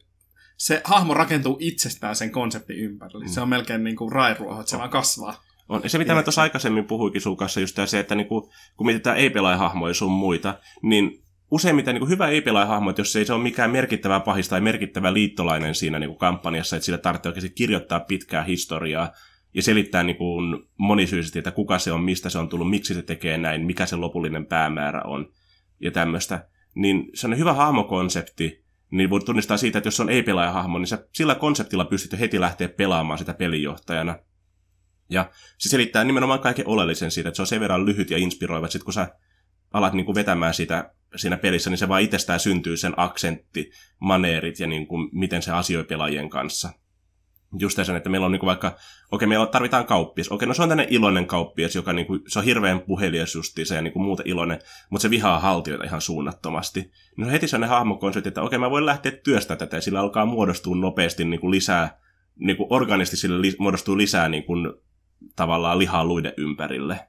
B: se hahmo rakentuu itsestään sen konseptin ympärille. Se on melkein niin kuin rairuoho, että se vaan kasvaa.
A: On. Ja se, mitä mä tuossa aikaisemmin puhuikin sun kanssa, just se, että niinku, kun mietitään ei-pelaajahahmoja sun muita, niin useimmiten niin hyvä ei-pelaajahahmo, että jos ei se ole mikään merkittävä pahis tai merkittävä liittolainen siinä niin kuin kampanjassa, että sillä tarvitsee oikeasti kirjoittaa pitkää historiaa ja selittää niin kuin monisyisesti, että kuka se on, mistä se on tullut, miksi se tekee näin, mikä se lopullinen päämäärä on ja tämmöistä. Niin se on hyvä hahmokonsepti, niin voi tunnistaa siitä, että jos on ei-pelaajahahmo, niin sä sillä konseptilla pystyt heti lähteä pelaamaan sitä pelinjohtajana. Ja se selittää nimenomaan kaiken oleellisen siitä, että se on sen verran lyhyt ja inspiroiva, että sit kun sä alat niin kuin vetämään sitä siinä pelissä, niin se vaan itsestään syntyy sen aksentti, maneerit ja niin kuin, miten se asioi pelaajien kanssa. Just sen, että meillä on niin kuin vaikka, okei, meillä tarvitaan kauppias. Okei, no se on tänne iloinen kauppias, joka niin kuin, se on hirveän puhelias justiinsa ja niin kuin muuta iloinen, mutta se vihaa haltijoita ihan suunnattomasti. No heti se on ne hahmokonsepti, että okei, mä voin lähteä työstä tätä ja sillä alkaa muodostua nopeasti niin kuin lisää niin kuin organisti sille li- muodostuu lisää niin kuin, tavallaan lihaa luiden ympärille.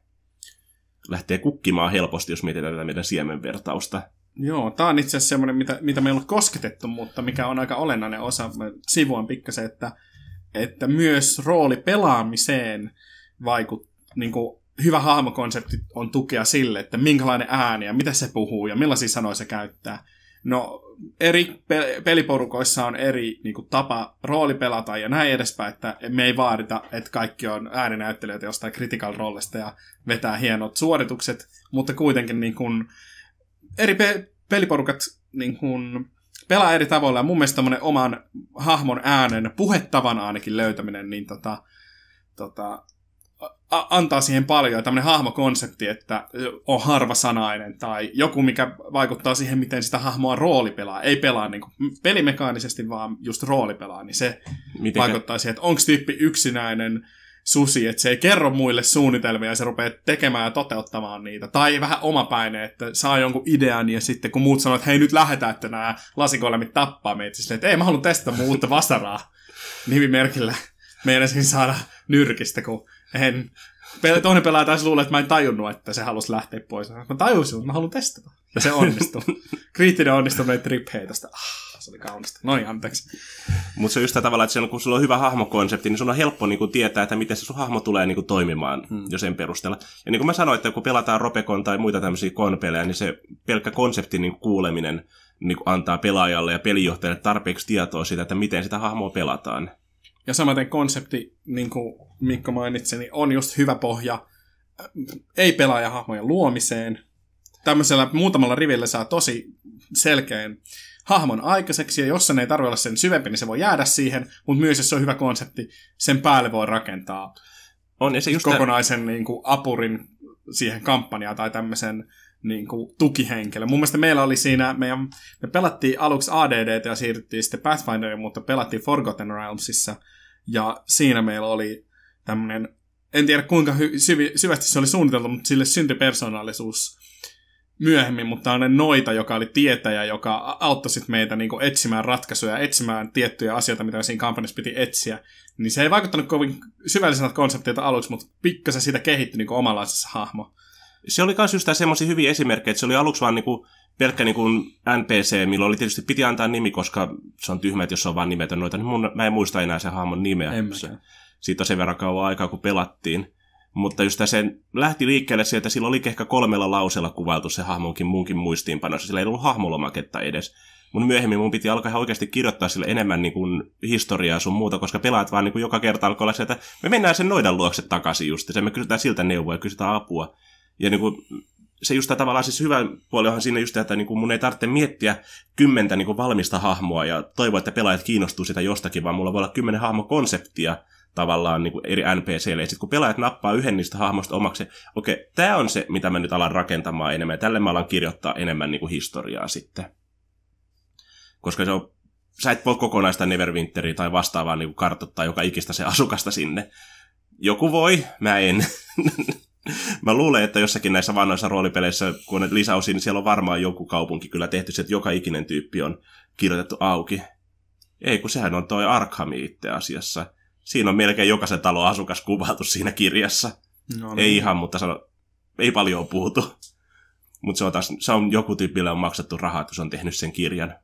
A: Lähtee kukkimaan helposti, jos mietitään tätä meidän siemenvertausta.
B: Joo, tämä on itse asiassa semmoinen, mitä, mitä me ei ole kosketettu, mutta mikä on aika olennainen osa. Mä sivuan pikkasen, että, että myös rooli pelaamiseen vaikut, niin kuin, hyvä hahmokonsepti on tukea sille, että minkälainen ääni ja mitä se puhuu ja millaisia sanoja se käyttää. No, eri pe- peliporukoissa on eri niin kuin, tapa roolipelata ja näin edespäin, että me ei vaadita, että kaikki on ääninäyttelijöitä jostain critical rollista ja vetää hienot suoritukset, mutta kuitenkin niin kuin, eri pe- peliporukat niin kuin, pelaa eri tavoilla ja mun mielestä oman hahmon äänen, puhetavan ainakin löytäminen, niin tota, tota, a- antaa siihen paljon tämmöinen hahmokonsepti, että on harvasanainen tai joku, mikä vaikuttaa siihen, miten sitä hahmoa rooli pelaa. Ei pelaa niin kuin pelimekaanisesti, vaan just rooli pelaa, niin se Mitenkä? vaikuttaa siihen, että onko tyyppi yksinäinen susi, että se ei kerro muille suunnitelmia ja se rupeaa tekemään ja toteuttamaan niitä. Tai vähän omapäinen, että saa jonkun idean ja sitten kun muut sanoo, että hei nyt lähetään, että nämä lasikoilemit tappaa meitä, siis että ei mä haluan testata mun uutta vasaraa <laughs> nimimerkillä. Meinasin saada nyrkistä, kun en... Toinen pelaaja taisi luulla, että mä en tajunnut, että se halusi lähteä pois. Mä tajusin, että mä haluan testata. Ja se onnistui. <laughs> Kriittinen onnistuminen trip heitosta. Ah, se oli kaunista. Noin, anteeksi.
A: Mutta se on just tavalla, että kun sulla on hyvä hahmokonsepti, niin sun on helppo niin kuin, tietää, että miten se sun hahmo tulee niin kuin, toimimaan hmm. jo sen perusteella. Ja niin kuin mä sanoin, että kun pelataan Ropekon tai muita tämmöisiä konpelejä, niin se pelkkä konseptin niin kuuleminen niin kuin, antaa pelaajalle ja pelijohtajalle tarpeeksi tietoa siitä, että miten sitä hahmoa pelataan.
B: Ja samaten konsepti, niin kuin Mikko mainitsi, niin on just hyvä pohja ei-pelaajahahmojen luomiseen. Tämmöisellä muutamalla rivillä saa tosi selkeän hahmon aikaiseksi, ja jos sen ei tarvitse olla sen syvempi, niin se voi jäädä siihen, mutta myös jos se on hyvä konsepti, sen päälle voi rakentaa on, ja se just kokonaisen tämän... niin kuin, apurin siihen kampanjaan tai tämmöisen niin kuin, tukihenkilö. Mun mielestä meillä oli siinä, meidän, me pelattiin aluksi ADD ja siirryttiin sitten Pathfinderiin, mutta pelattiin Forgotten Realmsissa, ja siinä meillä oli tämmöinen, en tiedä kuinka hy- syvi, syvästi se oli suunniteltu, mutta sille syntyi persoonallisuus myöhemmin, mutta on noita, joka oli tietäjä, joka auttoi sit meitä niin etsimään ratkaisuja, etsimään tiettyjä asioita, mitä siinä kampanjassa piti etsiä. Niin se ei vaikuttanut kovin syvällisenä konsepteilta aluksi, mutta pikkasen siitä kehittyi niin omanlaisessa hahmo
A: se oli myös just semmoisia hyviä esimerkkejä, että se oli aluksi vaan niinku pelkkä niinku NPC, millä oli tietysti piti antaa nimi, koska se on tyhmä, että jos on vaan nimetön noita, niin mun, mä en muista enää sen hahmon nimeä. Se, siitä on sen verran kauan aikaa, kun pelattiin. Mutta just se lähti liikkeelle sieltä, sillä oli ehkä kolmella lauseella kuvailtu se hahmonkin munkin muistiinpanossa. Sillä ei ollut hahmolomaketta edes. Mun myöhemmin mun piti alkaa oikeasti kirjoittaa sille enemmän niin kuin, historiaa sun muuta, koska pelaat vaan niin kuin, joka kerta alkoi olla se, että me mennään sen noidan luokse takaisin just, ja me kysytään siltä neuvoa ja kysytään apua. Ja niin kuin, se just tavallaan siis hyvä puoli onhan siinä just, että niin kuin mun ei tarvitse miettiä kymmentä niin kuin valmista hahmoa ja toivoa, että pelaajat kiinnostuu sitä jostakin, vaan mulla voi olla kymmenen hahmokonseptia tavallaan niin kuin eri NPCille. Ja sitten kun pelaajat nappaa yhden niistä hahmoista omaksi, okei, okay, tämä on se, mitä mä nyt alan rakentamaan enemmän. Ja tälle mä alan kirjoittaa enemmän niin kuin historiaa sitten. Koska se on, sä et voi kokonaista Neverwinteria tai vastaavaa niin kuin kartoittaa joka ikistä se asukasta sinne. Joku voi, mä en. <laughs> Mä luulen, että jossakin näissä vanhoissa roolipeleissä, kun on lisäosia, niin siellä on varmaan joku kaupunki kyllä tehty, että joka ikinen tyyppi on kirjoitettu auki. Ei, kun sehän on toi Arkham itse asiassa. Siinä on melkein jokaisen talon asukas kuvattu siinä kirjassa. No, niin. Ei ihan, mutta sano, ei paljon puhutu. Mutta se on taas, se on joku tyypille on maksettu rahaa, että se on tehnyt sen kirjan.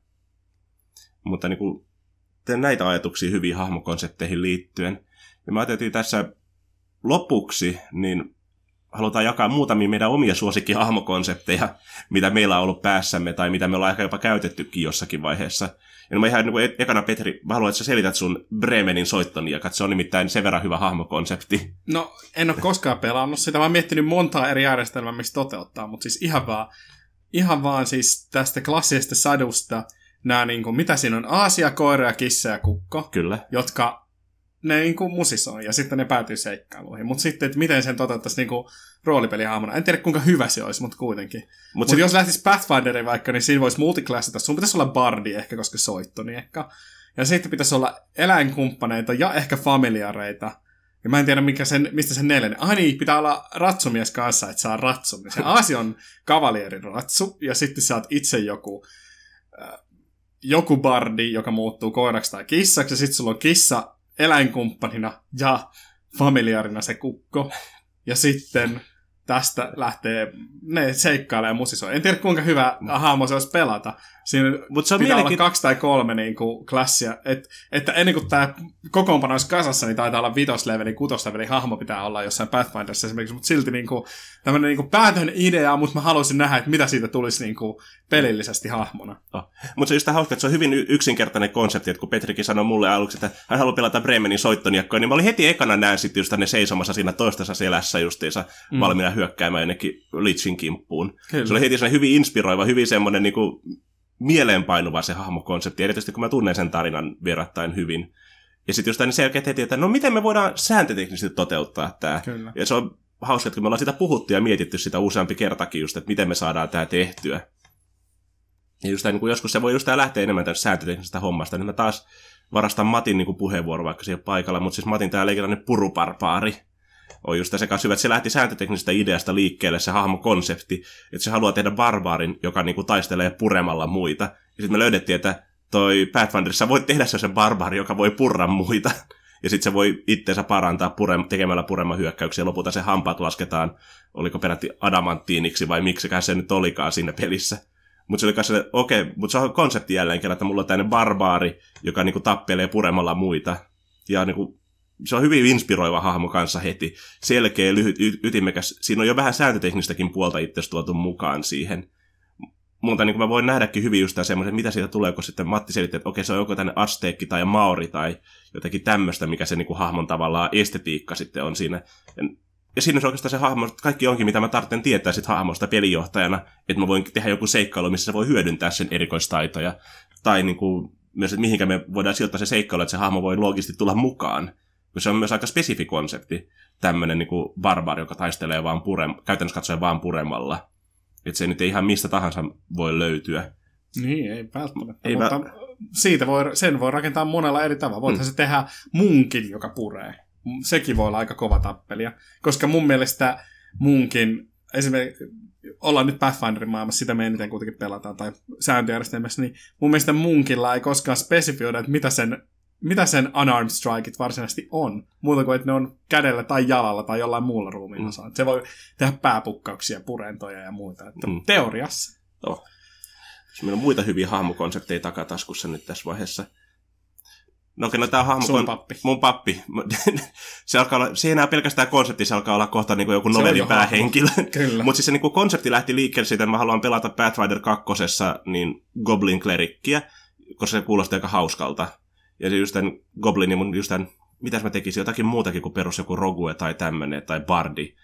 A: Mutta niin kuin, teen näitä ajatuksia hyviin hahmokonsepteihin liittyen. Ja mä ajattelin tässä lopuksi, niin halutaan jakaa muutamia meidän omia suosikkihahmokonsepteja, mitä meillä on ollut päässämme tai mitä me ollaan ehkä jopa käytettykin jossakin vaiheessa. Ja mä ihan niin kuin ekana, Petri, mä haluan, että sä selität sun Bremenin soittoni, ja se on nimittäin sen verran hyvä hahmokonsepti.
B: No, en ole koskaan pelannut sitä, mä oon miettinyt montaa eri järjestelmää, miksi toteuttaa, mutta siis ihan vaan, ihan vaan siis tästä klassisesta sadusta, nämä niin kuin, mitä siinä on, Aasia, koira ja kissa ja kukko.
A: Kyllä.
B: Jotka ne niin kuin musisoi ja sitten ne päätyy seikkailuihin. Mutta sitten, että miten sen toteuttaisi niin kuin roolipelihaamona. En tiedä kuinka hyvä se olisi, mutta kuitenkin. Mutta Mut jos lähtisi Pathfinderin vaikka, niin siinä voisi multiklassita. Sun pitäisi olla bardi ehkä, koska soitto, niin ehkä. Ja sitten pitäisi olla eläinkumppaneita ja ehkä familiareita. Ja mä en tiedä, mikä sen, mistä sen neljännen. Ah niin, pitää olla ratsumies kanssa, että saa ratsun. Se Aasi on kavalierin ratsu, ja sitten saat itse joku, äh, joku bardi, joka muuttuu koiraksi tai kissaksi, ja sitten sulla on kissa eläinkumppanina ja familiarina se kukko. Ja sitten tästä lähtee, ne seikkailee ja musisoi. En tiedä kuinka hyvä hahmo se olisi pelata. Siinä Mut se on pitää mielenki... olla kaksi tai kolme niin kuin, klassia. Et, että ennen kuin tämä kokoonpano olisi kasassa, niin taitaa olla vitosleveli, kutosleveli hahmo pitää olla jossain Pathfinderissa esimerkiksi, mutta silti niin kuin, tämmöinen niin kuin päätön idea, mutta mä haluaisin nähdä, että mitä siitä tulisi niin kuin, pelillisesti hahmona.
A: Oh. Mutta se on just hauska, että se on hyvin yksinkertainen konsepti, että kun Petrikin sanoi mulle aluksi, että hän haluaa pelata Bremenin soittoniakkoja, niin mä olin heti ekana näen sitten just ne seisomassa siinä toistessa selässä justiinsa mm. valmiina hyökkäämään jonnekin Litchin kimppuun. Kyllä. Se oli heti hyvin inspiroiva, hyvin semmoinen niin kuin, mieleenpainuva se hahmokonsepti, erityisesti kun mä tunnen sen tarinan verrattain hyvin. Ja sitten just niin selkeä heti, että no miten me voidaan sääntöteknisesti toteuttaa tämä. Kyllä. Ja se on hauska, että me ollaan sitä puhuttu ja mietitty sitä useampi kertakin just, että miten me saadaan tämä tehtyä. Ja just niin kuin joskus se voi just lähteä enemmän tästä sääntöteknisestä hommasta, niin mä taas varastan Matin niin kuin puheenvuoro, vaikka ole paikalla, mutta siis Matin tämä legendaarinen puruparpaari, on just se kanssa hyvä, että se lähti sääntöteknisestä ideasta liikkeelle, se hahmokonsepti, että se haluaa tehdä barbaarin, joka niinku taistelee puremalla muita. Ja sitten me löydettiin, että toi Pathfinderissa voi tehdä se barbaari, joka voi purra muita. Ja sitten se voi itseensä parantaa purem, tekemällä purema hyökkäyksiä. Lopulta se hampaat lasketaan, oliko peräti adamanttiiniksi vai miksikään se nyt olikaan siinä pelissä. Mutta se oli kanssa, okei, mutta se on konsepti jälleen kerran, että mulla on tämmöinen barbaari, joka niinku tappelee puremalla muita. Ja niinku se on hyvin inspiroiva hahmo kanssa heti. Selkeä, lyhyt, y- ytimekäs. Siinä on jo vähän sääntöteknistäkin puolta itse tuotu mukaan siihen. Mutta niin mä voin nähdäkin hyvin just semmoisen, mitä siitä tulee, kun sitten Matti selitti, että okei, se on joko tänne asteekki tai maori tai jotenkin tämmöistä, mikä se niin hahmon tavallaan estetiikka sitten on siinä. Ja, siinä se oikeastaan se hahmo, kaikki onkin, mitä mä tarvitsen tietää sit hahmosta pelijohtajana, että mä voin tehdä joku seikkailu, missä se voi hyödyntää sen erikoistaitoja. Tai niin kuin, myös, että mihinkä me voidaan sijoittaa se seikkailu, että se hahmo voi loogisesti tulla mukaan kun se on myös aika spesifi konsepti, tämmöinen niin barbari, joka taistelee vaan purem, käytännössä katsoen vaan puremalla. Että se nyt ei ihan mistä tahansa voi löytyä.
B: Niin, ei välttämättä. Ei mutta vä... siitä voi, sen voi rakentaa monella eri tavalla. Voithan mm. se tehdä munkin, joka puree. Sekin voi olla aika kova tappelia. Koska mun mielestä munkin, esimerkiksi ollaan nyt Pathfinderin maailmassa, sitä me eniten kuitenkin pelataan, tai sääntöjärjestelmässä, niin mun mielestä munkilla ei koskaan spesifioida, että mitä sen mitä sen unarmed strikeit varsinaisesti on, muuta kuin että ne on kädellä tai jalalla tai jollain muulla ruumiin mm. Se voi tehdä pääpukkauksia, purentoja ja muuta. Että mm. Teoriassa.
A: Oh. Meillä on muita hyviä hahmokonsepteja takataskussa nyt tässä vaiheessa. No no tämä hahmo...
B: Sun pappi.
A: Mun pappi. <laughs> se, alkaa olla, se ei enää pelkästään konsepti, se alkaa olla kohta niin kuin joku novellin päähenkilö. <laughs> Mutta siis se niin kuin konsepti lähti liikkeelle siitä, että mä haluan pelata Pathfinder 2. niin Goblin Clerickiä, koska se kuulostaa aika hauskalta. Ja just tämän Goblinin, just tämän, mitäs mä tekisin, jotakin muutakin kuin perus joku Rogue tai tämmönen, tai Bardi.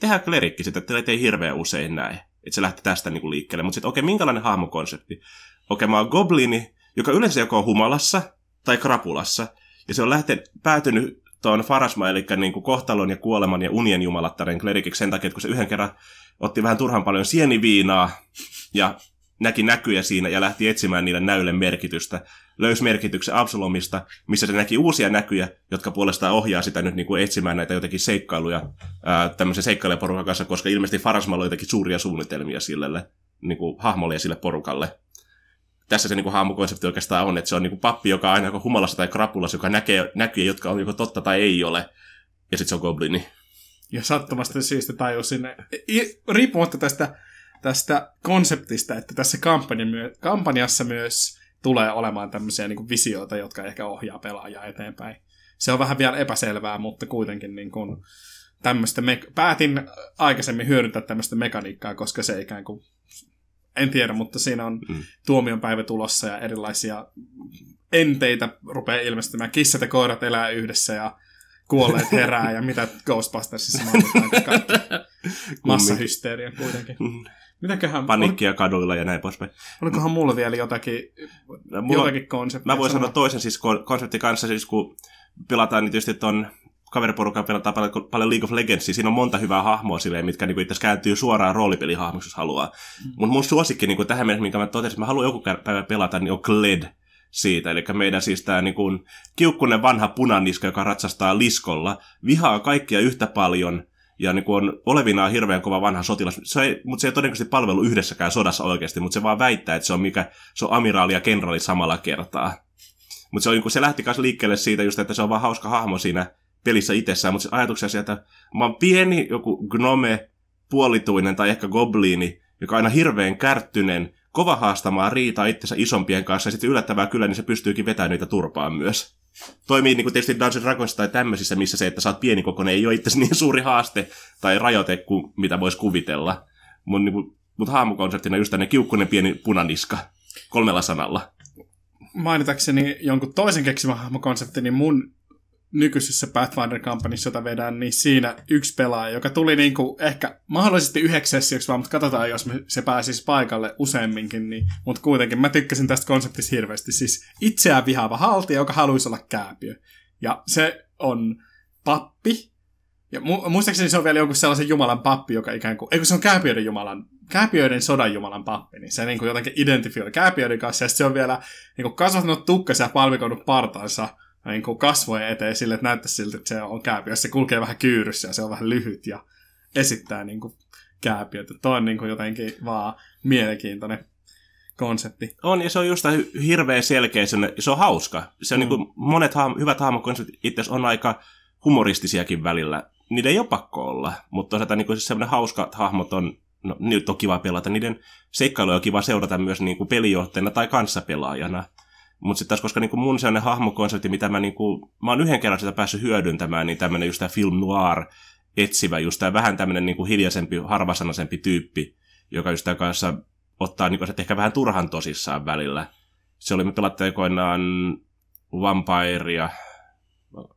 A: Tehdään klerikki sitten, että ei hirveän usein näe. Että se lähti tästä niinku liikkeelle. Mutta sitten, okei, okay, minkälainen hahmokonsepti? Okei, okay, mä oon Goblini, joka yleensä joko on humalassa tai krapulassa. Ja se on lähtenyt, päätynyt tuon Farasma, eli niin kuin kohtalon ja kuoleman ja unien jumalattaren klerikiksi sen takia, että kun se yhden kerran otti vähän turhan paljon sieniviinaa ja näki näkyjä siinä ja lähti etsimään niille näylle merkitystä. Löysi merkityksen Absalomista, missä se näki uusia näkyjä, jotka puolestaan ohjaa sitä nyt niin kuin etsimään näitä jotenkin seikkailuja ää, tämmöisen seikkailijaporukan kanssa, koska ilmeisesti Farasmalla on jotenkin suuria suunnitelmia sille niin kuin hahmolle ja sille porukalle. Tässä se niin kuin hahmokonsepti oikeastaan on, että se on niin kuin pappi, joka on aina joko humalassa tai krapulassa, joka näkee näkyjä, jotka on joko totta tai ei ole. Ja sitten se on goblini.
B: Ja sattumasti siis tajusin, riippumatta tästä tästä konseptista, että tässä kampanja myö- kampanjassa myös tulee olemaan tämmöisiä niin kuin visioita, jotka ehkä ohjaa pelaajaa eteenpäin. Se on vähän vielä epäselvää, mutta kuitenkin niin kuin tämmöistä me- päätin aikaisemmin hyödyntää tämmöistä mekaniikkaa, koska se ikään kuin en tiedä, mutta siinä on mm. tuomionpäivä tulossa ja erilaisia enteitä rupeaa ilmestymään. Kissat ja koirat elää yhdessä ja kuolleet herää ja mitä Ghostbustersissa mainitaan. <laughs> Massahysteeria kuitenkin.
A: Mitäköhän... Panikkia ol... kaduilla ja näin poispäin.
B: Olikohan mulla vielä jotakin, mulla, jotakin konseptia?
A: Mä voin sanoa toisen siis konsepti kanssa, siis kun pelataan niin tietysti ton kaveriporukalla pelataan paljon, paljon League of Legendsia, siinä on monta hyvää hahmoa silleen, mitkä niin itse kääntyy suoraan roolipelihahmoksi, jos haluaa. Mm. Mutta mun suosikki niin tähän mennessä, minkä mä totesin, että mä haluan joku päivä pelata, niin on Kled siitä. Eli meidän siis tämä niin kiukkunen vanha punaniska, joka ratsastaa liskolla, vihaa kaikkia yhtä paljon – ja niin kuin on olevinaan hirveän kova vanha sotilas, se ei, mutta se ei todennäköisesti palvelu yhdessäkään sodassa oikeasti, mutta se vaan väittää, että se on, mikä, se on amiraali ja kenraali samalla kertaa. Mutta se, on, niin se lähti myös liikkeelle siitä just, että se on vaan hauska hahmo siinä pelissä itsessään, mutta se ajatuksia sieltä, että mä oon pieni joku gnome, puolituinen tai ehkä gobliini, joka on aina hirveän kärttynen, kova haastamaan riitaa itsensä isompien kanssa, ja sitten yllättävää kyllä, niin se pystyykin vetämään niitä turpaan myös. Toimii niin kuin tietysti Dungeons Dragons tai tämmöisissä, missä se, että sä oot pienikokoinen, ei ole itse niin suuri haaste tai rajoite kuin mitä voisi kuvitella. Mutta niin mut hahmokonseptina just tänne kiukkunen pieni punaniska kolmella sanalla.
B: Mainitakseni jonkun toisen keksimä hahmokonsepti, niin mun nykyisessä Pathfinder Companyssa, jota vedän, niin siinä yksi pelaaja, joka tuli niin kuin ehkä mahdollisesti yhdeksi sessioksi vaan, mutta katsotaan, jos se pääsisi paikalle useamminkin, niin, mutta kuitenkin mä tykkäsin tästä konseptista hirveästi. Siis itseään vihaava haltija, joka haluaisi olla kääpiö. Ja se on pappi, ja mu- muistaakseni se on vielä jonkun sellaisen jumalan pappi, joka ikään kuin, eikö se on kääpiöiden jumalan, kääpiöiden sodan jumalan pappi, niin se niin kuin jotenkin identifioi kääpiöiden kanssa, ja se on vielä niin kuin kasvattanut tukkansa ja palmikonut partansa niin kuin kasvojen eteen sille, että näyttäisi siltä, että se on kääpiö. Se kulkee vähän kyyryssä ja se on vähän lyhyt ja esittää niin kuin kääpiötä. Tuo on niin kuin jotenkin vaan mielenkiintoinen konsepti.
A: On, ja se on just hirveän selkeä, se on hauska. Se on mm. niin kuin, monet haam, hyvät hahmokonseptit itse on aika humoristisiakin välillä. Niitä ei ole pakko olla, mutta toisaalta niin siis semmoinen hauska hahmot on, no nyt on kiva pelata, niiden seikkailuja on kiva seurata myös niin kuin pelijohtajana tai kanssapelaajana. Mutta sitten taas, koska niinku mun sellainen hahmokonsepti, mitä mä, niinku, mä oon yhden kerran sitä päässyt hyödyntämään, niin tämmöinen just tämä film noir etsivä, just tämä vähän tämmöinen niinku hiljaisempi, harvasanaisempi tyyppi, joka just tämän kanssa ottaa niinku, ehkä vähän turhan tosissaan välillä. Se oli, me pelattiin aikoinaan Vampyrea,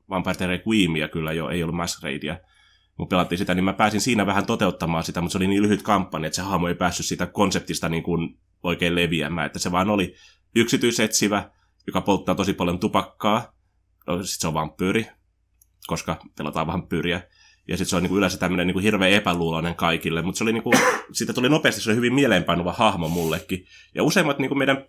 A: Vampire Requiemia kyllä jo, ei ollut Masqueradea, mutta pelattiin sitä, niin mä pääsin siinä vähän toteuttamaan sitä, mutta se oli niin lyhyt kampanja, että se hahmo ei päässyt siitä konseptista niin kuin oikein leviämään, että se vaan oli yksityisetsivä, joka polttaa tosi paljon tupakkaa. No, sitten se on vampyyri, koska pelataan vampyyriä. Ja sitten se on niinku yleensä tämmöinen niinku hirveän epäluuloinen kaikille. Mutta niinku, siitä tuli nopeasti se oli hyvin mieleenpainuva hahmo mullekin. Ja useimmat niinku meidän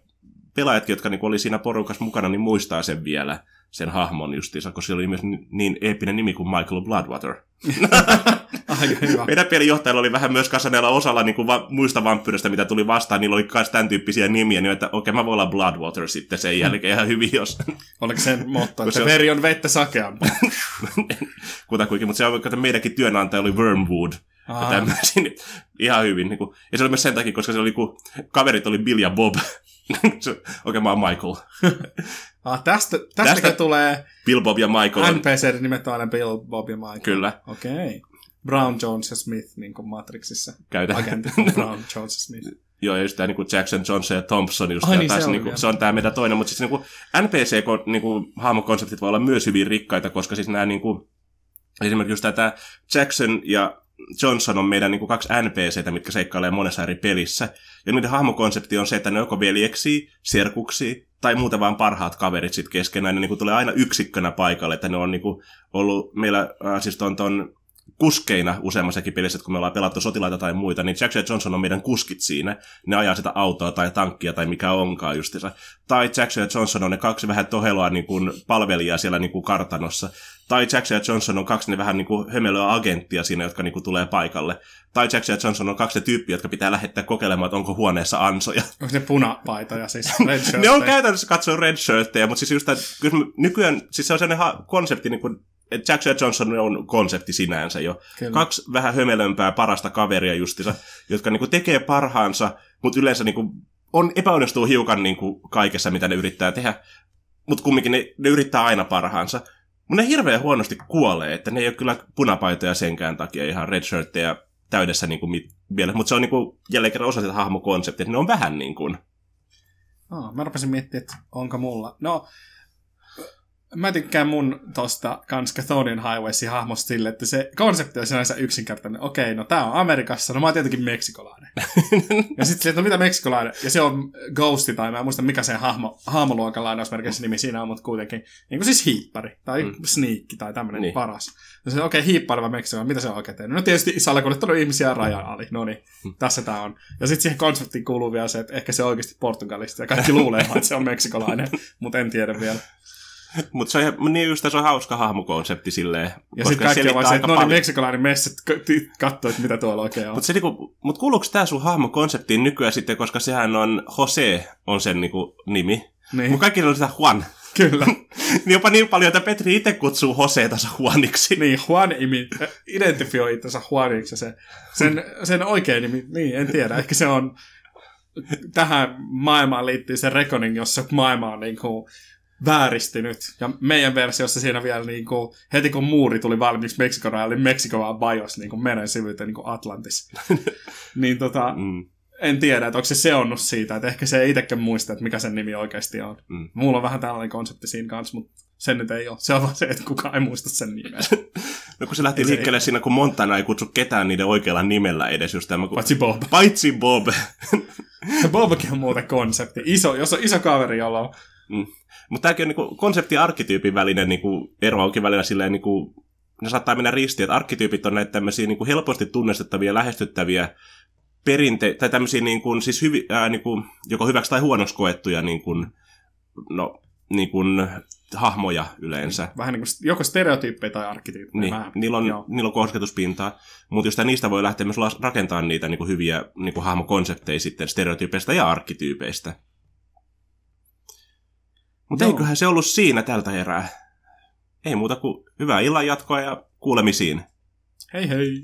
A: pelaajat, jotka niinku oli siinä porukassa mukana, niin muistaa sen vielä, sen hahmon justiinsa, koska se oli myös niin eeppinen nimi kuin Michael Bloodwater. <laughs>
B: Aika hyvä. <laughs>
A: Meidän pelijohtajalla oli vähän myös kasaneella osalla niin kuin va- muista vampyyristä, mitä tuli vastaan, niillä oli myös tämän tyyppisiä nimiä, niin että okei, okay, mä voin olla Bloodwater sitten sen jälkeen ihan hyvin, jos... <laughs>
B: Oliko se motto, että se veri on vettä sakeampaa? <laughs>
A: Kutakuinkin, mutta se on, että meidänkin työnantaja oli Wormwood. Niin ihan hyvin. Niin kuin, ja se oli myös sen takia, koska se oli, kun kaverit oli Bill ja Bob. Okei, okay, mä oon Michael.
B: ah, tästä, tästä, tästä tulee...
A: Bill, Bob ja Michael.
B: NPC nimet on aina Bill, Bob ja Michael.
A: Kyllä.
B: Okei. Okay. Brown, Jones ja Smith, niin kuin Matrixissa.
A: Käytä.
B: Brown, Jones ja Smith. <laughs>
A: Joo, ja just tämä niin Jackson, Jones ja Thompson, just Ai, niin, tässä, se, on, niin kuin, se on tämä meidän toinen, mutta siis niin NPC-hahmokonseptit niin voi olla myös hyvin rikkaita, koska siis nämä niin kuin, esimerkiksi just tämä Jackson ja Johnson on meidän niin kuin kaksi NPCtä, mitkä seikkailee monessa eri pelissä. Ja niiden hahmokonsepti on se, että ne joko veljeksi, serkuksi tai muuten vaan parhaat kaverit sitten keskenään. Ne niin kuin tulee aina yksikkönä paikalle, että ne on niin kuin ollut meillä, äh, siis ton, ton kuskeina useammassakin pelissä, kun me ollaan pelattu sotilaita tai muita, niin Jack Johnson on meidän kuskit siinä. Ne ajaa sitä autoa tai tankkia tai mikä onkaan justiinsa. Tai Jack Johnson on ne kaksi vähän toheloa niin kuin palvelijaa siellä niin kuin kartanossa. Tai Jack Johnson on kaksi ne vähän niin kuin hömelöä agenttia siinä, jotka niin kuin tulee paikalle. Tai Jack Johnson on kaksi tyyppiä, jotka pitää lähettää kokeilemaan, että onko huoneessa ansoja.
B: Onko ne punapaitoja siis <laughs>
A: Ne on käytännössä katsoa red shirtteja, mutta siis just että, nykyään, siis se on sellainen konsepti, niin kuin Jack Johnson on konsepti sinänsä jo. Kyllä. Kaksi vähän hömelömpää parasta kaveria justissa, jotka niinku tekee parhaansa, mutta yleensä niinku on epäonnistuu hiukan niinku kaikessa, mitä ne yrittää tehdä. Mutta kumminkin ne, ne yrittää aina parhaansa. Mutta ne hirveän huonosti kuolee, että ne ei ole kyllä punapaitoja senkään takia ihan redshirttejä täydessä niinku vielä. Mutta se on niinku jälleen kerran osa sitä hahmokonseptia, että ne on vähän niin kuin...
B: Oh, mä rupesin miettimään, että onko mulla. No, Mä tykkään mun tosta kans Cathodian Highwaysin hahmosta sille, että se konsepti on sinänsä yksinkertainen. Okei, no tää on Amerikassa, no mä oon tietenkin meksikolainen. <laughs> ja sitten se, että no mitä meksikolainen? Ja se on Ghosti, tai mä en muista mikä se hahmo, hahmoluokan lainausmerkeissä nimi siinä on, mutta kuitenkin. Niin kuin siis hiippari, tai mm. sniikki, tai tämmönen niin. paras. Ja se okei, okay, hiippaileva meksikolainen, mitä se on oikein tehnyt? No tietysti salakuljettanut ihmisiä rajan ali, no niin, mm. tässä tää on. Ja sitten siihen konseptiin kuuluu vielä se, että ehkä se on oikeasti Portugalista, ja kaikki luulee, että se on meksikolainen, <laughs> mutta en tiedä vielä. <laughs>
A: Mutta se on niin just se on hauska hahmokonsepti silleen.
B: Ja sitten kaikki on vaan se, että no niin meksikolainen katsoo, että mitä tuolla oikein on.
A: Mutta niinku, mut kuuluuko tämä sun hahmokonseptiin nykyään sitten, koska sehän on Jose on sen niinku nimi. Niin. Mutta kaikki on sitä Juan. <laughs>
B: Kyllä.
A: niin jopa niin paljon, että Petri itse kutsuu Hoseetansa Juaniksi.
B: Niin, Juan imi, identifioi itsensä Juaniksi se, sen, sen oikea nimi, niin en tiedä, ehkä se on tähän maailmaan liittyy se Reckoning, jossa maailma on niin kuin vääristynyt. Ja meidän versiossa siinä vielä niin kuin, heti kun muuri tuli valmiiksi Meksikon rajalle, niin Meksiko vaan vajos niin kuin meren syvyyteen niin kuin Atlantis. <laughs> niin tota, mm. en tiedä, että onko se seonnut siitä, että ehkä se ei itsekään muista, että mikä sen nimi oikeasti on. Mm. Mulla on vähän tällainen konsepti siinä kanssa, mutta sen nyt ei ole. Se on vaan se, että kukaan ei muista sen nimeä. <laughs>
A: no kun se lähti ei liikkeelle se siinä, kun Montana ei kutsu ketään niiden oikealla nimellä edes just tämä. Kun...
B: Paitsi Bob.
A: Paitsi Bob. <laughs>
B: Bobkin on muuten konsepti. Iso, jos on iso kaveri, jolla on...
A: Mm. Mutta tämäkin on niinku konsepti ja arkkityypin välinen niinku, ero onkin välillä silleen, niinku, ne saattaa mennä ristiin, että arkkityypit on näitä tämmöisiä niinku helposti tunnistettavia, lähestyttäviä perinte- tai tämmöisiä niin kuin, siis hyvi, ää, niin kuin, joko hyväksi tai huonoksi koettuja niin kuin, no, niin kuin, hahmoja yleensä.
B: Vähän niin kuin joko stereotyyppejä tai arkkityyppejä.
A: Niin,
B: vähän.
A: niillä, on, niillä on kosketuspintaa, mutta just niistä voi lähteä myös rakentamaan niitä niin kuin hyviä niin kuin hahmokonsepteja sitten stereotyypeistä ja arkkityypeistä. Mutta eiköhän se ollut siinä tältä erää. Ei muuta kuin hyvää illan jatkoa ja kuulemisiin.
B: Hei hei!